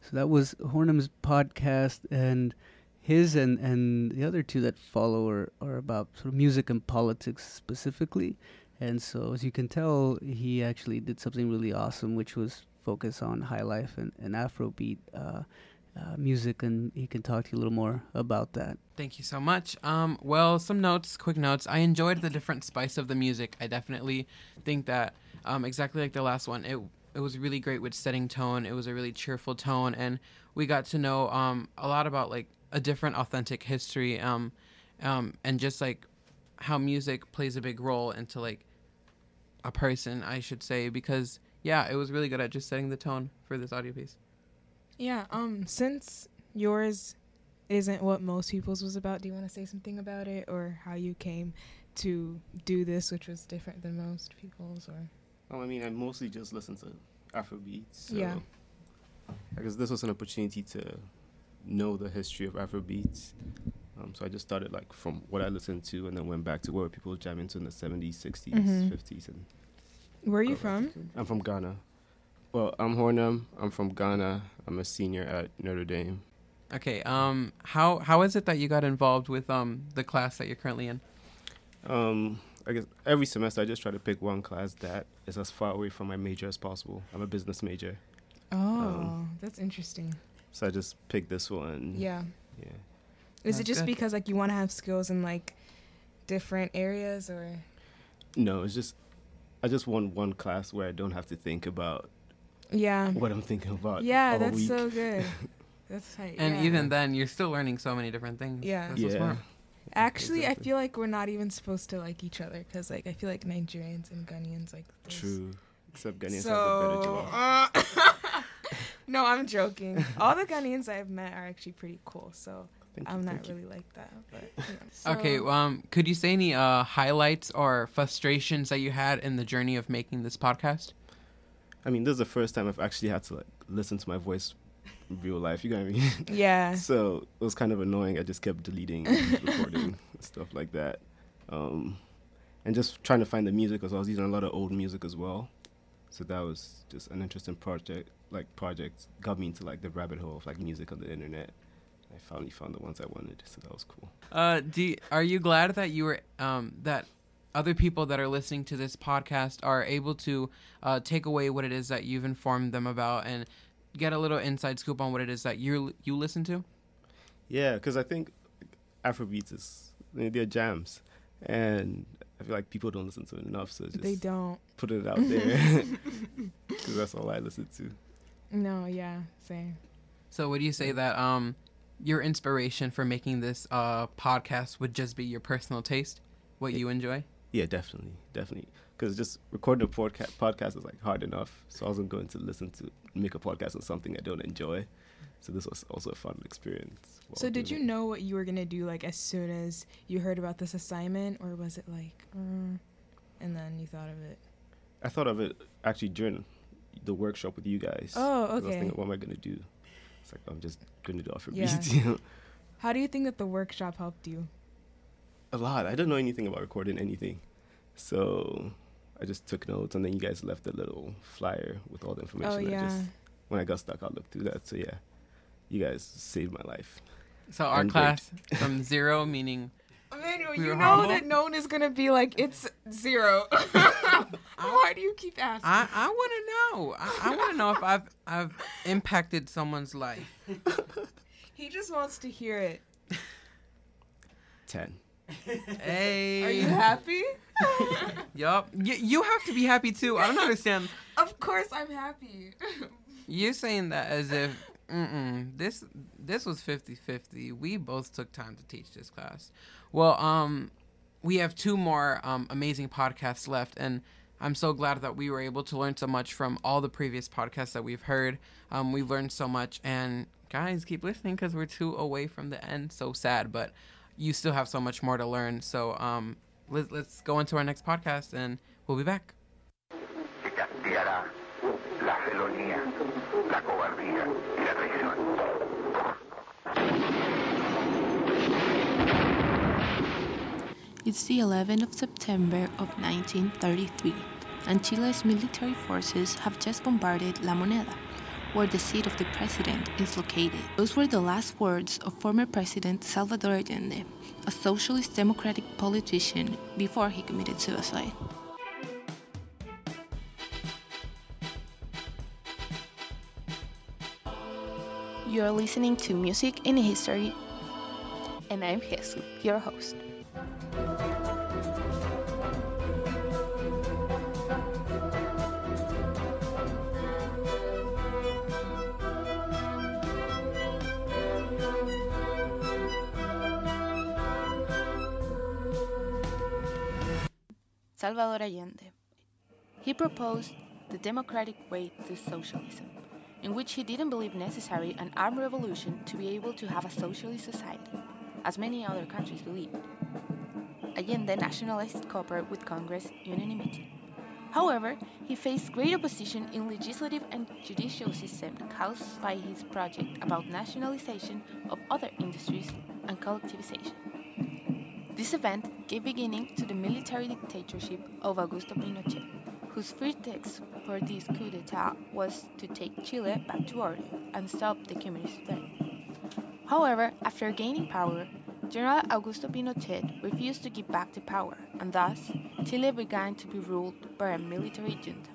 Speaker 6: so that was Hornham's podcast, and his and and the other two that follow are are about sort of music and politics specifically. And so, as you can tell, he actually did something really awesome, which was focus on high life and, and Afrobeat uh, uh, music, and he can talk to you a little more about that.
Speaker 3: Thank you so much. Um, well, some notes, quick notes. I enjoyed the different spice of the music. I definitely think that um, exactly like the last one, it it was really great with setting tone. It was a really cheerful tone, and we got to know um, a lot about like a different authentic history, um, um, and just like how music plays a big role into like a person, I should say, because yeah, it was really good at just setting the tone for this audio piece.
Speaker 4: Yeah, um, since yours isn't what most people's was about, do you want to say something about it or how you came to do this, which was different than most people's or
Speaker 16: Oh, I mean, I mostly just listen to Afrobeats. So
Speaker 4: Yeah.
Speaker 16: I guess this was an opportunity to know the history of Afrobeats. Um, so I just started like from what I listened to, and then went back to where people jam into in the seventies, 60s
Speaker 4: Mhm.
Speaker 16: fifties, and
Speaker 4: Where are you from?
Speaker 16: I'm from Ghana. Well, I'm Hornum. I'm from Ghana. I'm a senior at Notre Dame.
Speaker 3: Okay. Um, how how is it that you got involved with um the class that you're currently in?
Speaker 16: Um, I guess every semester I just try to pick one class that is as far away from my major as possible. I'm a business major.
Speaker 4: Oh,
Speaker 16: Um,
Speaker 4: that's interesting.
Speaker 16: So I just picked this one.
Speaker 4: Yeah.
Speaker 16: Yeah.
Speaker 4: Is it just
Speaker 3: good.
Speaker 4: because like you want to have skills in like different areas or
Speaker 16: No, it's just I just want one class where I don't have to think about
Speaker 4: Yeah.
Speaker 16: what I'm thinking about.
Speaker 4: Yeah,
Speaker 16: all
Speaker 4: that's
Speaker 16: week.
Speaker 4: so good. That's tight.
Speaker 3: And
Speaker 4: yeah.
Speaker 3: even then, you're still learning so many different things.
Speaker 4: Yeah.
Speaker 3: That's
Speaker 16: Yeah.
Speaker 3: smart.
Speaker 4: Actually, I feel like we're not even supposed to like each other because like I feel like Nigerians and Ghanaians like there's-
Speaker 16: True. Except Ghanaians
Speaker 4: so,
Speaker 16: have the better jollof.
Speaker 4: uh, no, I'm joking. All the Ghanaians I've met are actually pretty cool. So
Speaker 16: Thank
Speaker 4: I'm not
Speaker 16: thank you.
Speaker 4: really like that. But you know.
Speaker 3: Okay.
Speaker 4: So-
Speaker 3: Um, could you say any uh highlights or frustrations that you had in the journey of making this podcast?
Speaker 16: I mean, this is the first time I've actually had to like listen to my voice in real life. You know what I mean?
Speaker 4: Yeah.
Speaker 16: so it was kind of annoying. I just kept deleting, recording, stuff like that. Um,
Speaker 18: and just trying to find the music because I was using a lot of old music as well. So that was just an interesting project. Like project got me into like the rabbit hole of like music on the internet. I finally found the ones I wanted, so that was cool.
Speaker 3: Uh, do you- are you glad that you were um, that other people that are listening to this podcast are able to uh, take away what it is that you've informed them about and get a little inside scoop on what it is that you you listen to?
Speaker 18: Yeah, because I think Afrobeats is they're they're jams, and I feel like people don't listen to it enough. So just
Speaker 4: They don't.
Speaker 18: put it out there because that's all I listen to.
Speaker 4: No, yeah, same.
Speaker 3: So would you say that um, your inspiration for making this uh, podcast would just be your personal taste, what you enjoy?
Speaker 18: Yeah, definitely, definitely. Because just recording a podca- podcast is like hard enough, so I wasn't going to listen to make a podcast on something I don't enjoy. So this was also a fun experience.
Speaker 4: So did you know what you were gonna do like as soon as you heard about this assignment, or was it like, uh, and then you thought of it?
Speaker 18: I thought of it actually during the workshop with you guys.
Speaker 4: Oh,
Speaker 18: 'Cause I was thinking, what am I gonna do? It's like I'm just gonna do Afrobeat.
Speaker 4: Yeah. How do you think that the workshop helped you?
Speaker 18: A lot. I didn't know anything about recording anything, so I just took notes, and then you guys left a little flyer with all the oh, information.
Speaker 4: Oh,
Speaker 18: I
Speaker 4: yeah.
Speaker 18: just, when I got stuck, I looked through that. So yeah, you guys saved my life.
Speaker 3: So our
Speaker 18: And great.
Speaker 3: class from zero meaning
Speaker 4: Emmanuel,
Speaker 3: We
Speaker 4: you know
Speaker 3: humble?
Speaker 4: that no one is gonna be like it's zero. Why do you keep asking?
Speaker 3: I, I want to know. I, I want to know if I've I've impacted someone's life.
Speaker 4: he just wants to hear it.
Speaker 18: Ten.
Speaker 3: Hey.
Speaker 4: Are you happy?
Speaker 3: yup. You, you have to be happy too. I don't understand.
Speaker 4: of course, I'm happy.
Speaker 3: You're saying that as if mm-mm, this this was 50-50. We both took time to teach this class. Well, um we have two more um, amazing podcasts left and I'm so glad that we were able to learn so much from all the previous podcasts that we've heard. Um, we've learned so much and guys keep listening cuz we're two away from the end. So sad, but you still have so much more to learn. So um let, let's go into our next podcast and we'll be back.
Speaker 19: castigará la felonía, la cobardía y la traición.
Speaker 20: It's the 11th of September of 1933, and Chile's military forces have just bombarded La Moneda, where the seat of the president is located. Those were the last words of former President Salvador Allende, a socialist democratic politician before he committed suicide. You're listening to Music in History, and I'm Jesus, your host. Salvador Allende. He proposed the democratic way to socialism, in which he didn't believe necessary an armed revolution to be able to have a socialist society, as many other countries believed. Allende nationalized copper with Congress unanimity. However, he faced great opposition in legislative and judicial system caused by his project about nationalization of other industries and collectivization. This event gave beginning to the military dictatorship of Augusto Pinochet, whose pretext for this coup d'etat was to take Chile back to order and stop the communist threat. However, after gaining power, General Augusto Pinochet refused to give back the power, and thus Chile began to be ruled by a military junta,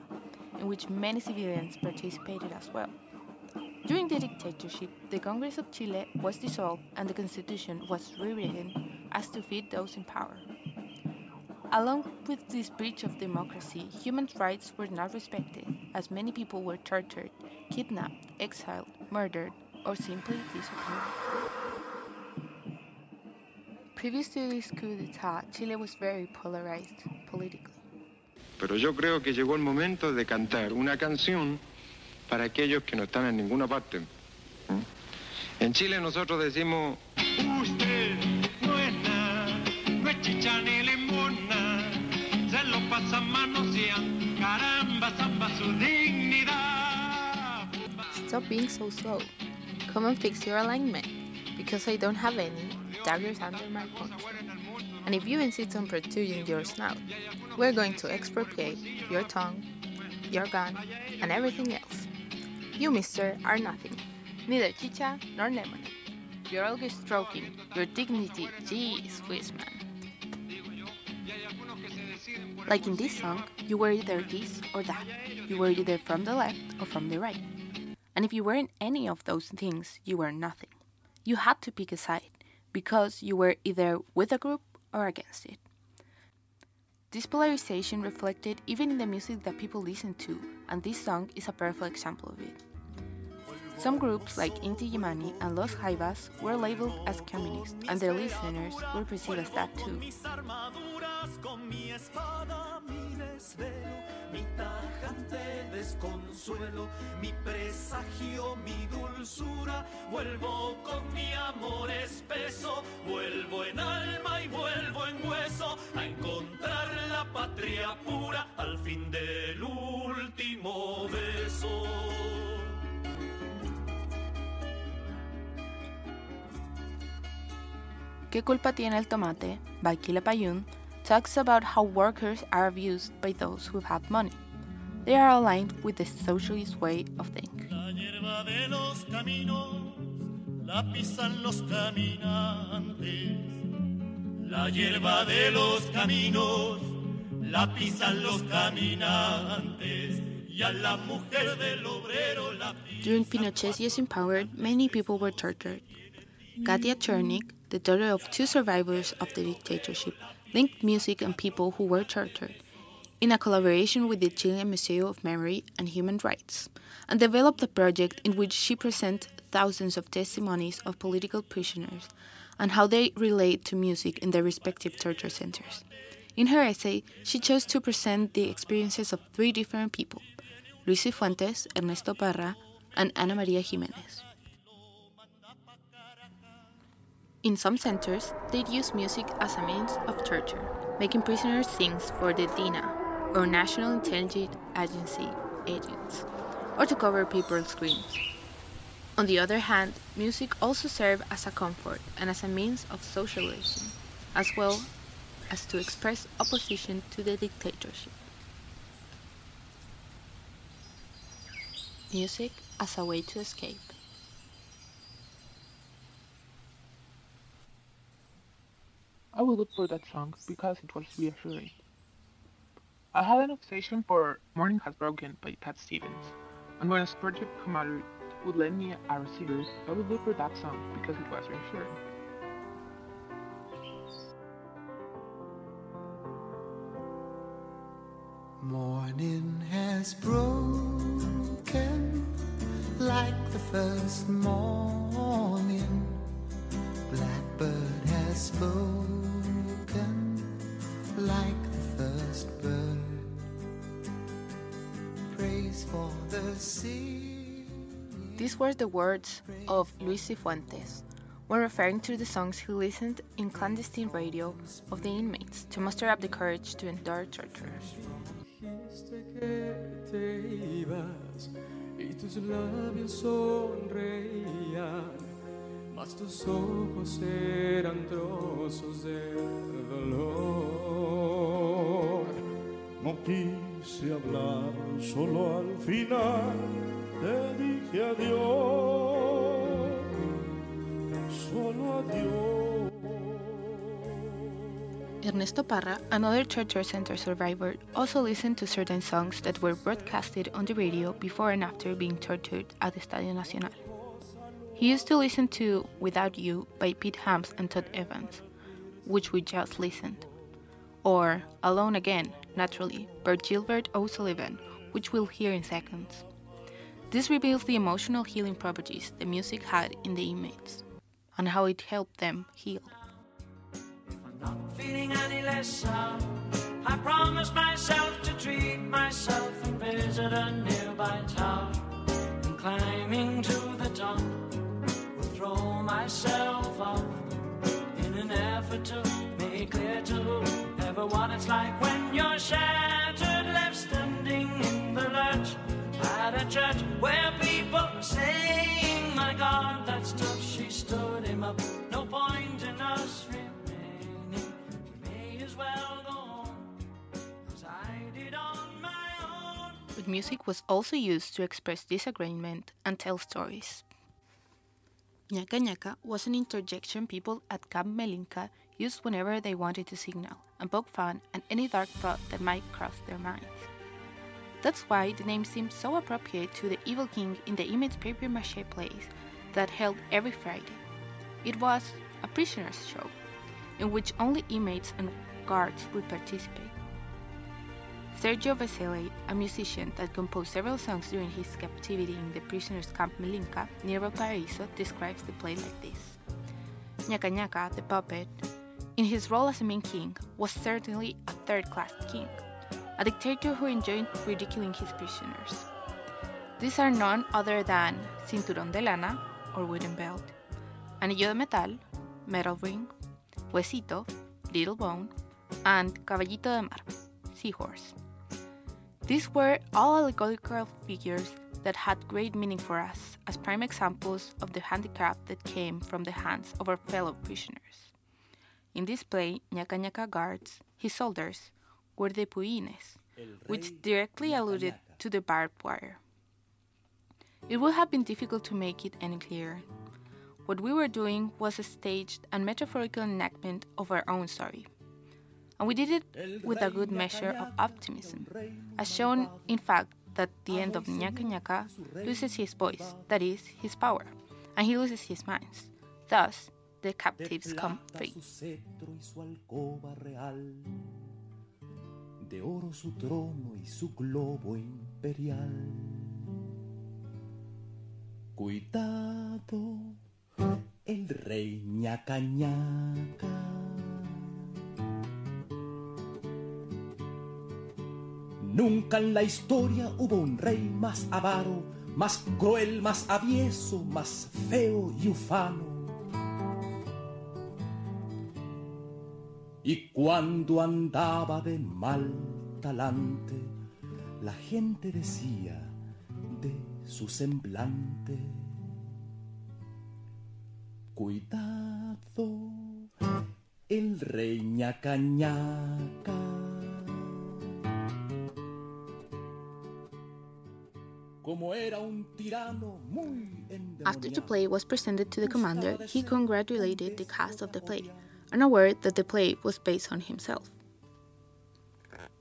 Speaker 20: in which many civilians participated as well. During the dictatorship, the Congress of Chile was dissolved and the constitution was rewritten as to feed those in power. Along with this breach of democracy, human rights were not respected, as many people were tortured, kidnapped, exiled, murdered, or simply disappeared. Previous to this coup d'etat, Chile was very polarized politically.
Speaker 21: Pero yo creo que llegó el momento de cantar una canción para aquellos que no están en ninguna parte. ¿Mm? En Chile nosotros decimos,
Speaker 5: Usted su dignidad.
Speaker 20: Stop being so slow. Come and fix your alignment, because I don't have any, daggers under my punch. And if you insist on protruding your snout, we're going to expropriate your tongue, your gun, and everything else. You, mister, are nothing, neither chicha nor lemon. You're always stroking your dignity, geez, whiz man. Like in this song, you were either this or that. You were either from the left or from the right. And if you weren't any of those things, you were nothing. You had to pick a side because you were either with a group or against it. This polarization reflected even in the music that people listened to, and this song is a perfect example of it. Some groups like Inti Illimani and Los Jaivas were labeled as communist, and their listeners were perceived as that too.
Speaker 5: Desvelo, mi tajante desconsuelo, mi presagio, mi dulzura. Vuelvo con mi amor espeso, vuelvo en alma y vuelvo en hueso a encontrar la patria pura al fin del último beso.
Speaker 20: ¿Qué culpa tiene el tomate? Quilapayún talks about how workers are abused by those who have money. They are aligned with the socialist way of thinking.
Speaker 5: La hierba de los caminos la pisan los caminantes. La hierba de los caminos la pisan los caminantes. Y a la mujer del obrero la
Speaker 20: During Pinochet's years in power, many people were tortured. Katia Chornik, the daughter of two survivors of the dictatorship, linked music and people who were tortured in a collaboration with the Chilean Museum of Memory and Human Rights, and developed a project in which she presents thousands of testimonies of political prisoners and how they relate to music in their respective torture centers. In her essay, she chose to present the experiences of three different people Luis Fuentes, Ernesto Parra, and Ana Maria Jimenez. In some centers, they'd use music as a means of torture, making prisoners sing for the DINA, or National Intelligence Agency agents, or to cover people's screams. On the other hand, music also served as a comfort and as a means of socialization, as well as to express opposition to the dictatorship. Music as a way to escape.
Speaker 22: I would look for that song because it was reassuring. I had an obsession for Morning Has Broken by Cat Stevens, and when a sportive commander would lend me a receiver, I would look for that song because it was reassuring.
Speaker 5: Morning has broken like the first morning. Blackbird has spoken like the first bird. Praise for the sea.
Speaker 20: These were the words of Luis Cifuentes when referring to the songs he listened in clandestine radio of the inmates to muster up the courage to endure torture.
Speaker 23: Mas tus ojos eran trozos de dolor.
Speaker 24: No quise hablar, solo al final te dije adiós, solo adiós.
Speaker 20: Ernesto Parra, another torture center survivor, also listened to certain songs that were broadcasted on the radio before and after being tortured at the Estadio Nacional. He used to listen to Without You by Pete Hams and Tom Evans, which we just listened, or Alone Again, naturally, by Gilbert O'Sullivan, which we'll hear in seconds. This reveals the emotional healing properties the music had in the inmates, and how it helped them heal.
Speaker 5: I promised myself to treat myself and visit a nearby town. And climbing to the top, throw myself up in an effort to make clear to everyone it's like when you're shattered, left standing in the lurch at a church where people are saying, My God, that's tough. she stood him up. No point in us
Speaker 25: remaining, we may as well go on as I did on my own.
Speaker 20: But music was also used to express disagreement and tell stories. Ñaca Nyaka was an interjection people at Camp Melinka used whenever they wanted to signal and poke fun at any dark thought that might cross their minds. That's why the name seems so appropriate to the Evil King in the image paper mache plays that held every Friday. It was a prisoner's show in which only inmates and guards would participate. Sergio Vesely, a musician that composed several songs during his captivity in the prisoners' camp Melinka near Valparaiso, describes the play like this. Ñaca Ñaca, the puppet, in his role as a main king, was certainly a third-class king, a dictator who enjoyed ridiculing his prisoners. These are none other than Cinturón de Lana, or wooden belt, Anillo de Metal, metal ring, Huesito, little bone, and Caballito de Mar, seahorse. These were all allegorical figures that had great meaning for us as prime examples of the handicap that came from the hands of our fellow prisoners. In this play, Ñaca Ñaca guards, his soldiers, were the puines, which directly alluded to the barbed wire. It would have been difficult to make it any clearer. What we were doing was a staged and metaphorical enactment of our own story. And we did it with a good measure of optimism, as shown, in fact, that the end of Ñaca Ñaca loses his voice, that is, his power, and he loses his minds. Thus, the captives come free.
Speaker 24: de oro su trono y su globo imperial. Cuidado, el rey ñaca ñaca. Nunca en la historia hubo un rey más avaro, más cruel, más avieso, más feo y ufano. Y cuando andaba de mal talante, la gente decía de su semblante. Cuidado, el rey ñaca ñaca.
Speaker 20: After the play was presented to the commander, he congratulated the cast of the play, unaware that the play was based on himself.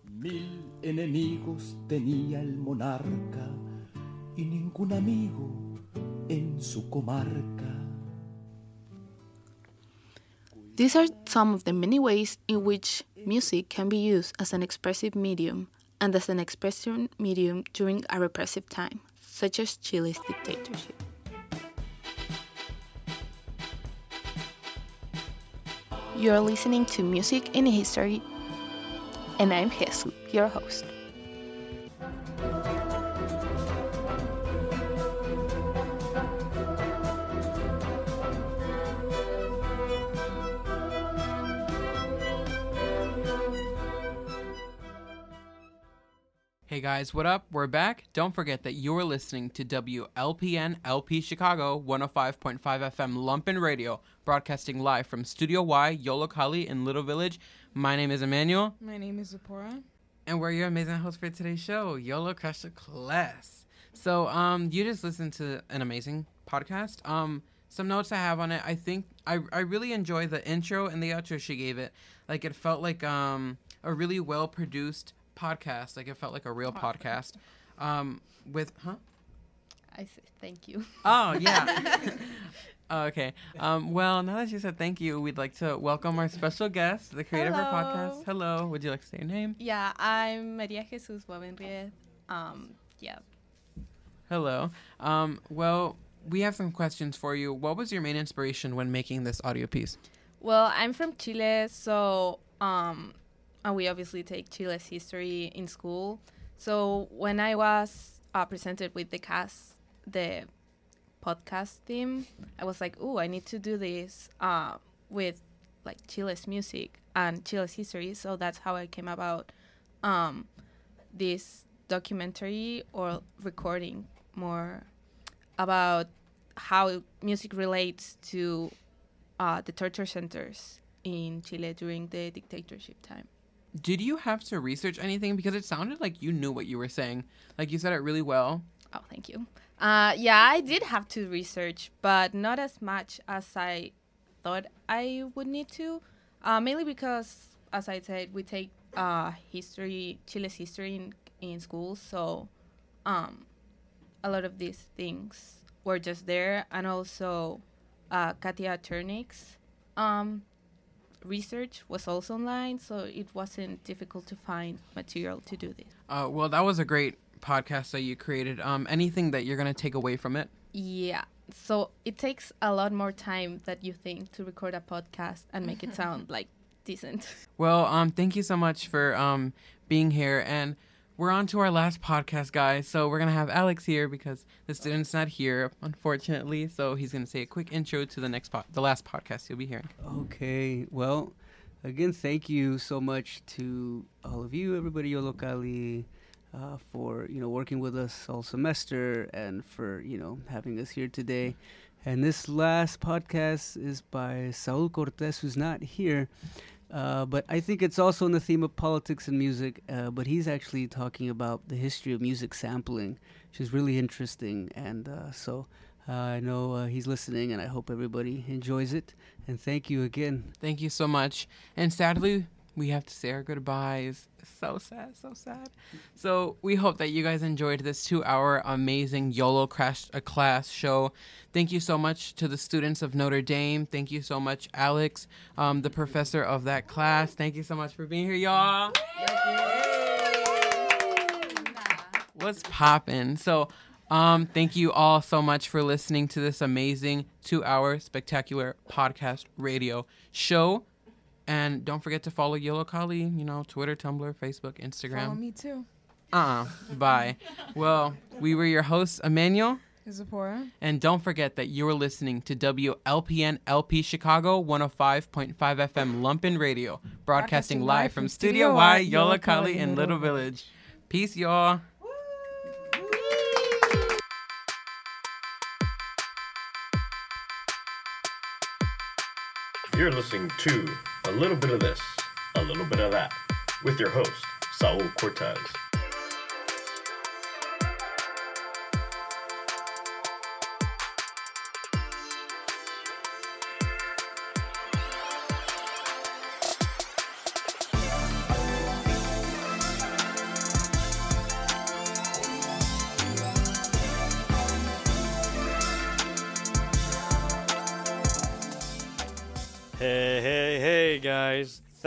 Speaker 24: Mil enemigos tenía el monarca y ningún amigo en su comarca.
Speaker 20: These are some of the many ways in which music can be used as an expressive medium and as an expression medium during a repressive time, such as Chile's dictatorship. You're listening to Music in History, and I'm Jesus, your host.
Speaker 3: Hey guys, what up? We're back. Don't forget that you're listening to WLPN LP Chicago 105.5 FM Lumpen Radio, broadcasting live from Studio Y, Yollocalli in Little Village. My name is Emmanuel.
Speaker 4: My name is Zipporah.
Speaker 3: And we're your amazing host for today's show, YOLO Crush the Class. So, um, you just listened to an amazing podcast. Um, some notes I have on it. I think I, I really enjoy the intro and the outro she gave it. Like it felt like um a really well produced podcast. Like it felt like a real podcast. Um, with huh?
Speaker 15: I say thank you.
Speaker 3: Oh yeah. Okay. Um, well, now that you said thank you, we'd like to welcome our special guest, the creator of our podcast. Hello. Would you like to say your name?
Speaker 26: Yeah, I'm Maria Jesus Bovenriez. Um, yeah.
Speaker 3: Hello. Um, well, we have some questions for you. What was your main inspiration when making this audio piece?
Speaker 26: Well, I'm from Chile, so um, and we obviously take Chile's history in school. So when I was uh, presented with the cast, the podcast theme, I was like, "Oh, I need to do this uh, with like Chile's music and Chile's history." So that's how I came about um, this documentary or recording more about how music relates to uh, the torture centers in Chile during the dictatorship time.
Speaker 3: Did you have to research anything because it sounded like you knew what you were saying? Like you said it really well.
Speaker 26: Oh, thank you. Uh, yeah, I did have to research, but not as much as I thought I would need to. Uh, mainly because, as I said, we take uh, history, Chile's history in, in school, so um, a lot of these things were just there, and also uh, Katia Chornik's um, research was also online, so it wasn't difficult to find material to do this.
Speaker 3: Uh, well, that was a great podcast that you created. Um, anything that you're gonna take away from it?
Speaker 26: Yeah. So it takes a lot more time that you think to record a podcast and make it sound like decent.
Speaker 3: Well, um, thank you so much for um being here, and we're on to our last podcast, guys. So we're gonna have Alex here because the student's not here, unfortunately. So he's gonna say a quick intro to the next po- the last podcast you'll be hearing.
Speaker 6: Okay. Well, again, thank you so much to all of you, everybody Yollocalli, uh, for you know working with us all semester and for you know having us here today. And this last podcast is by Saul Cortez, who's not here. Uh, but I think it's also in the theme of politics and music. Uh, but he's actually talking about the history of music sampling, which is really interesting. And uh, so uh, I know uh, he's listening, and I hope everybody enjoys it. And thank you again.
Speaker 3: Thank you so much. And sadly, we have to say our goodbyes. So sad, so sad. So we hope that you guys enjoyed this two-hour amazing YOLO crash a class show. Thank you so much to the students of Notre Dame. Thank you so much, Alex, um, the professor of that class. Thank you so much for being here, y'all. What's poppin'? So, um, thank you all so much for listening to this amazing two-hour spectacular podcast radio show. And don't forget to follow Yollocalli, you know, Twitter, Tumblr, Facebook, Instagram.
Speaker 4: Follow me too.
Speaker 3: Uh-uh. Bye. well, we were your hosts, Emmanuel.
Speaker 4: Zipporah.
Speaker 3: And don't forget that you are listening to WLPN LP Chicago 105.5 FM Lumpen Radio, broadcasting live from Studio Y, Yollocalli in Little Village. Peace, y'all.
Speaker 27: You're listening to a little bit of this, a little bit of that, with your host, Saul Cortez.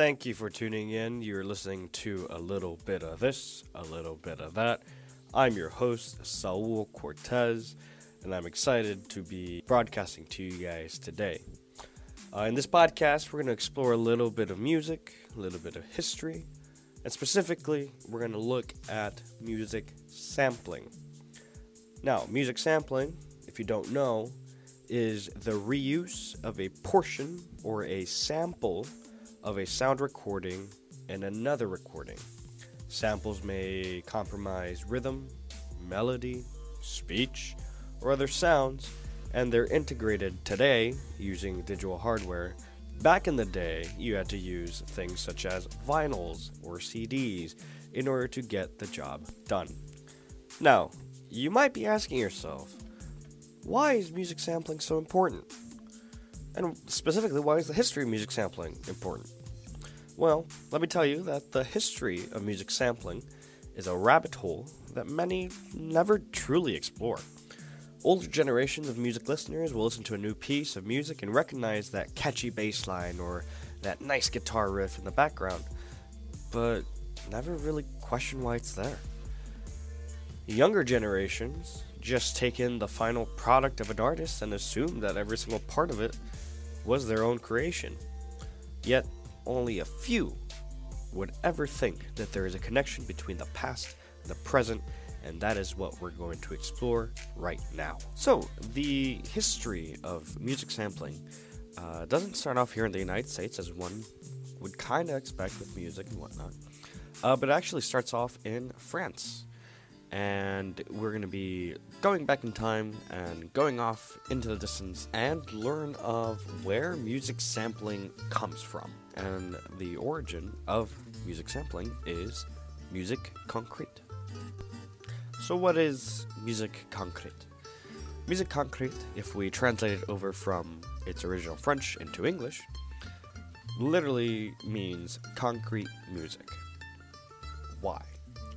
Speaker 27: Thank you for tuning in. You're listening to a little bit of this, a little bit of that. I'm your host, Saul Cortez, and I'm excited to be broadcasting to you guys today. Uh, in this podcast, we're going to explore a little bit of music, a little bit of history, and specifically, we're going to look at music sampling. Now, music sampling, if you don't know, is the reuse of a portion or a sample of a sound recording and another recording. Samples may compromise rhythm, melody, speech, or other sounds, and they're integrated today using digital hardware. Back in the day, you had to use things such as vinyls or CDs in order to get the job done. Now, you might be asking yourself, why is music sampling so important? And specifically, why is the history of music sampling important? Well, let me tell you that the history of music sampling is a rabbit hole that many never truly explore. Older generations of music listeners will listen to a new piece of music and recognize that catchy bass line or that nice guitar riff in the background, but never really question why it's there. Younger generations just take in the final product of an artist and assume that every single part of it was their own creation. Yet, only a few would ever think that there is a connection between the past the present, and that is what we're going to explore right now. So, the history of music sampling uh, doesn't start off here in the United States as one would kind of expect with music and whatnot, uh, but it actually starts off in France. And we're going to be going back in time and going off into the distance and learn of where music sampling comes from. And the origin of music sampling is music concrete. So, what is music concrete? Music concrete, if we translate it over from its original French into English, literally means concrete music. Why?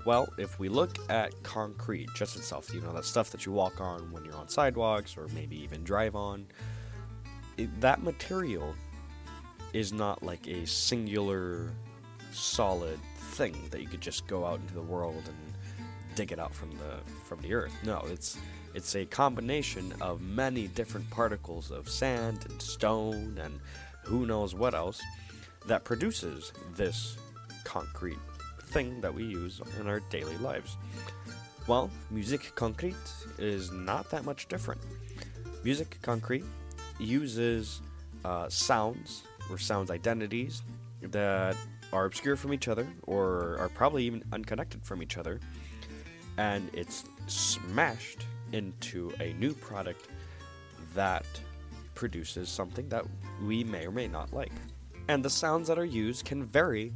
Speaker 27: Well, if we look at concrete just itself, you know, that stuff that you walk on when you're on sidewalks or maybe even drive on, it, that material is not like a singular, solid thing that you could just go out into the world and dig it out from the from the earth. No, it's it's a combination of many different particles of sand and stone and who knows what else that produces this concrete thing that we use in our daily lives. Well, music concrete is not that much different. Music concrete uses uh, sounds or sound identities that are obscure from each other or are probably even unconnected from each other, and it's smashed into a new product that produces something that we may or may not like. And the sounds that are used can vary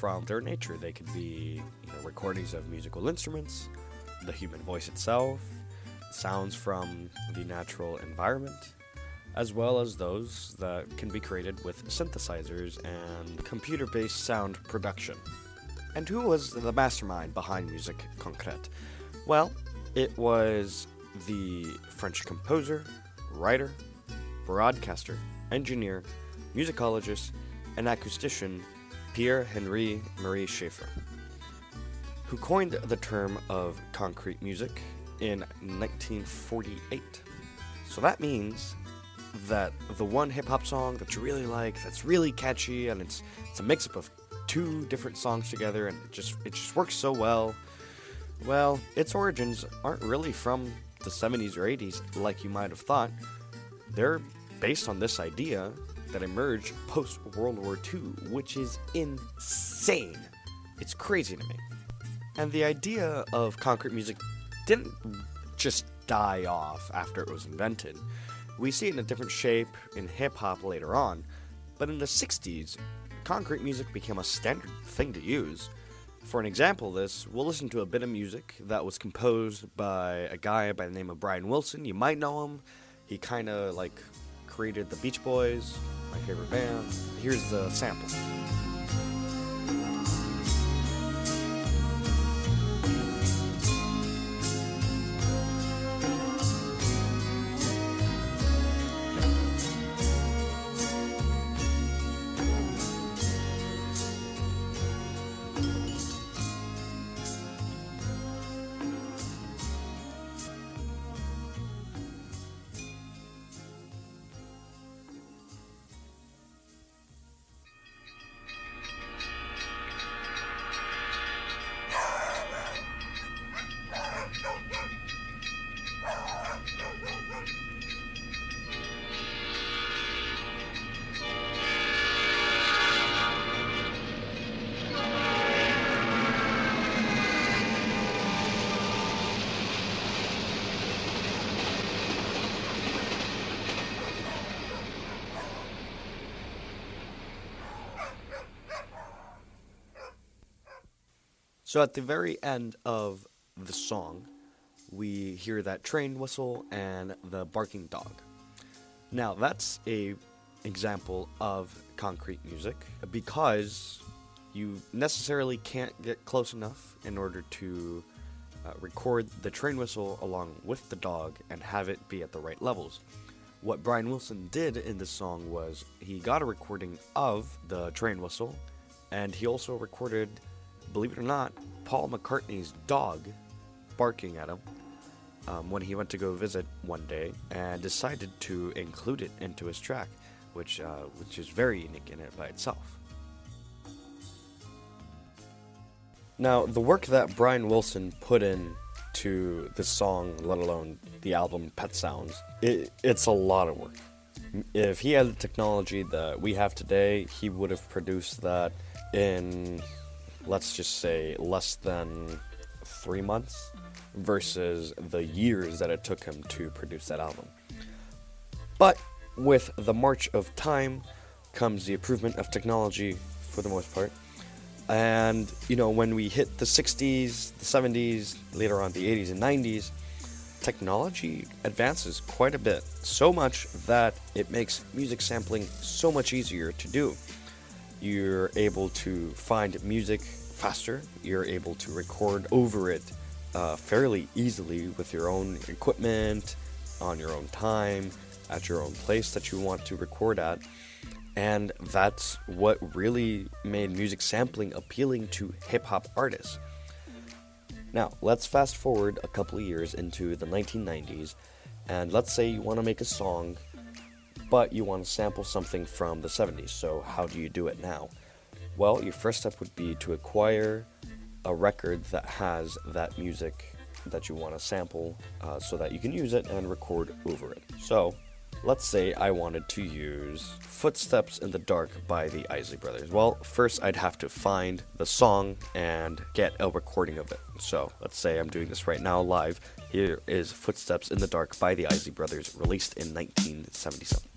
Speaker 27: from their nature. They could be you know, recordings of musical instruments, the human voice itself, sounds from the natural environment, as well as those that can be created with synthesizers and computer based sound production. And who was the mastermind behind Musique Concrète? Well, it was the French composer, writer, broadcaster, engineer, musicologist, and acoustician Pierre Henri Marie Schaeffer, who coined the term of concrete music in 1948. So that means that the one hip hop song that you really like, that's really catchy, and it's it's a mix up of two different songs together, and it just it just works so well. Well, its origins aren't really from the 70s or 80s like you might have thought. They're based on this idea that emerged post World War II, which is insane. It's crazy to me. And the idea of concrete music didn't just die off after it was invented. We see it in a different shape in hip hop later on, but in the 60s, concrete music became a standard thing to use. For an example of this, we'll listen to a bit of music that was composed by a guy by the name of Brian Wilson. You might know him. He kind of like created the Beach Boys, my favorite band. Here's the sample. So at the very end of the song, we hear that train whistle and the barking dog. Now that's a example of concrete music because you necessarily can't get close enough in order to uh, record the train whistle along with the dog and have it be at the right levels. What Brian Wilson did in this song was he got a recording of the train whistle and he also recorded, believe it or not, Paul McCartney's dog barking at him um, when he went to go visit one day and decided to include it into his track, which, uh, which is very unique in it by itself. Now, the work that Brian Wilson put in to this song, let alone the album Pet Sounds, it, it's a lot of work. If he had the technology that we have today, he would have produced that in, let's just say, less than three months versus the years that it took him to produce that album. But with the march of time comes the improvement of technology for the most part. And, you know, when we hit the 60s, the 70s, later on the 80s and 90s, technology advances quite a bit. So much that it makes music sampling so much easier to do. You're able to find music faster, you're able to record over it uh, fairly easily with your own equipment, on your own time, at your own place that you want to record at. And that's what really made music sampling appealing to hip hop artists. Now, let's fast forward a couple of years into the 1990s, and let's say you want to make a song, but you want to sample something from the 70s. So, how do you do it now? Well, your first step would be to acquire a record that has that music that you want to sample uh, so that you can use it and record over it. So, let's say I wanted to use Footsteps in the Dark by the Isley Brothers. Well, first I'd have to find the song and get a recording of it. So, let's say I'm doing this right now live. Here is Footsteps in the Dark by the Isley Brothers, released in 1977.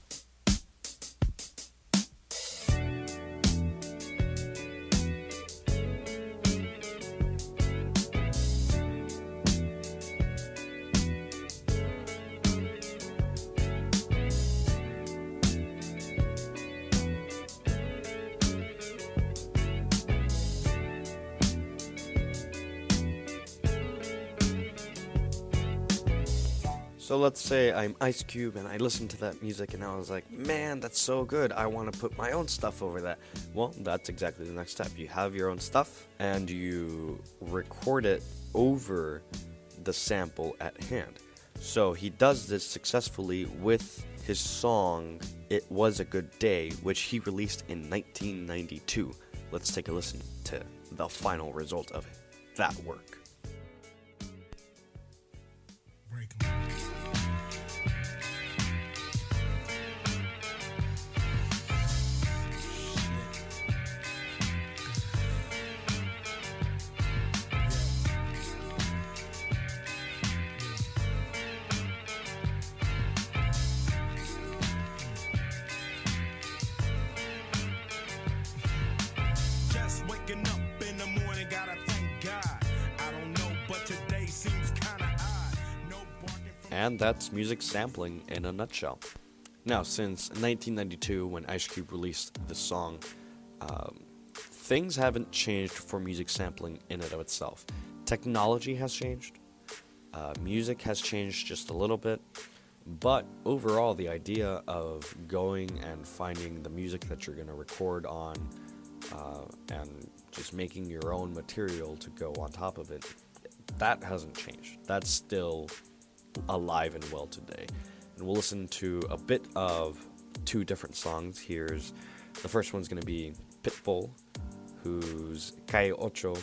Speaker 27: So let's say I'm Ice Cube and I listened to that music and I was like, man, that's so good. I want to put my own stuff over that. Well, that's exactly the next step. You have your own stuff and you record it over the sample at hand. So he does this successfully with his song It Was a Good Day, which he released in 1992. Let's take a listen to the final result of that work.
Speaker 5: Just
Speaker 27: And that's music sampling in a nutshell. Now, since 1992, when Ice Cube released the song, um, things haven't changed for music sampling in and of itself. Technology has changed, uh, music has changed just a little bit, but overall, the idea of going and finding the music that you're going to record on uh, and just making your own material to go on top of it, that hasn't changed. That's still alive and well today. And we'll listen to a bit of two different songs. Here's the first one's going to be Pitbull, whose Calle Ocho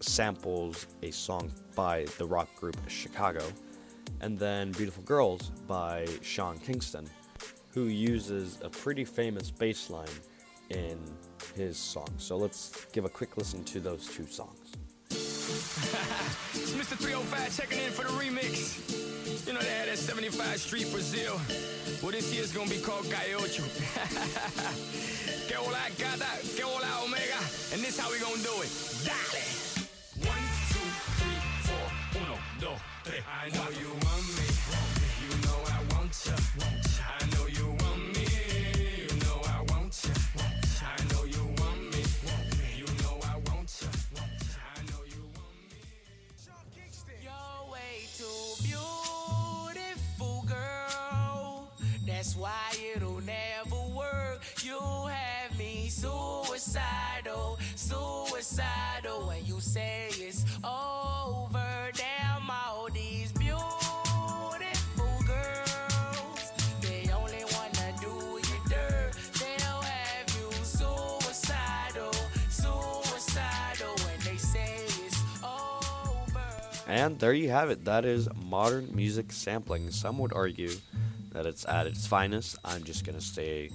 Speaker 27: samples a song by the rock group Chicago, and then Beautiful Girls by Sean Kingston, who uses a pretty famous bass line in his song. So let's give a quick listen to those two songs.
Speaker 28: It's Mr. 305 checking in for the remix. You know they had that 75 Street Brazil. Well, this year's gonna be called Calle Ocho. que hola gata, que hola omega. And this how we gonna do it. Dale! One, two, three, four. Uno, dos, tres. I know. You
Speaker 29: say it's over, damn all these beautiful girls. They only wanna do you dirt. They'll have you suicidal, suicidal. When they say it's over.
Speaker 27: And there you have it. That is modern music sampling. Some would argue that it's at its finest. I'm just to stay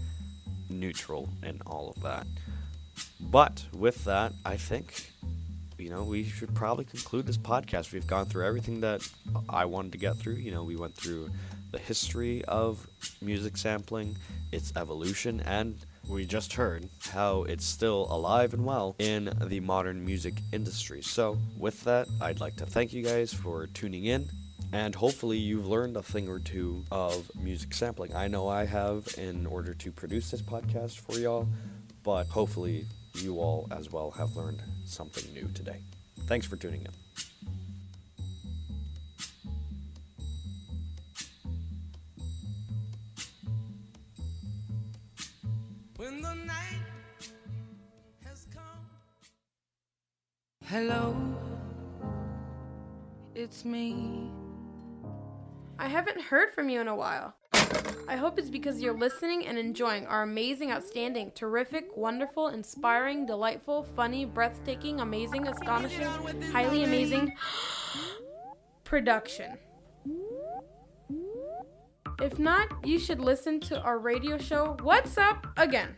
Speaker 27: neutral in all of that. But with that, I think you know, we should probably conclude this podcast. We've gone through everything that I wanted to get through. You know, we went through the history of music sampling, its evolution, and we just heard how it's still alive and well in the modern music industry. So, with that, I'd like to thank you guys for tuning in. And hopefully, you've learned a thing or two of music sampling. I know I have in order to produce this podcast for y'all, but hopefully, you all as well have learned something new today. Thanks for tuning in.
Speaker 29: When the night has come.
Speaker 30: Hello, it's me.
Speaker 31: I haven't heard from you in a while. I hope it's because you're listening and enjoying our amazing, outstanding, terrific, wonderful, inspiring, delightful, funny, breathtaking, amazing, astonishing, highly amazing production. If not, you should listen to our radio show, What's Up, again.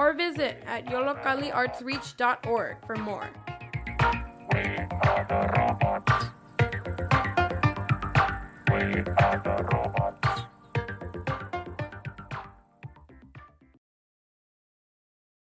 Speaker 31: or visit at yollocalliartsreach.org for more.
Speaker 19: We are the robots. We are the robots.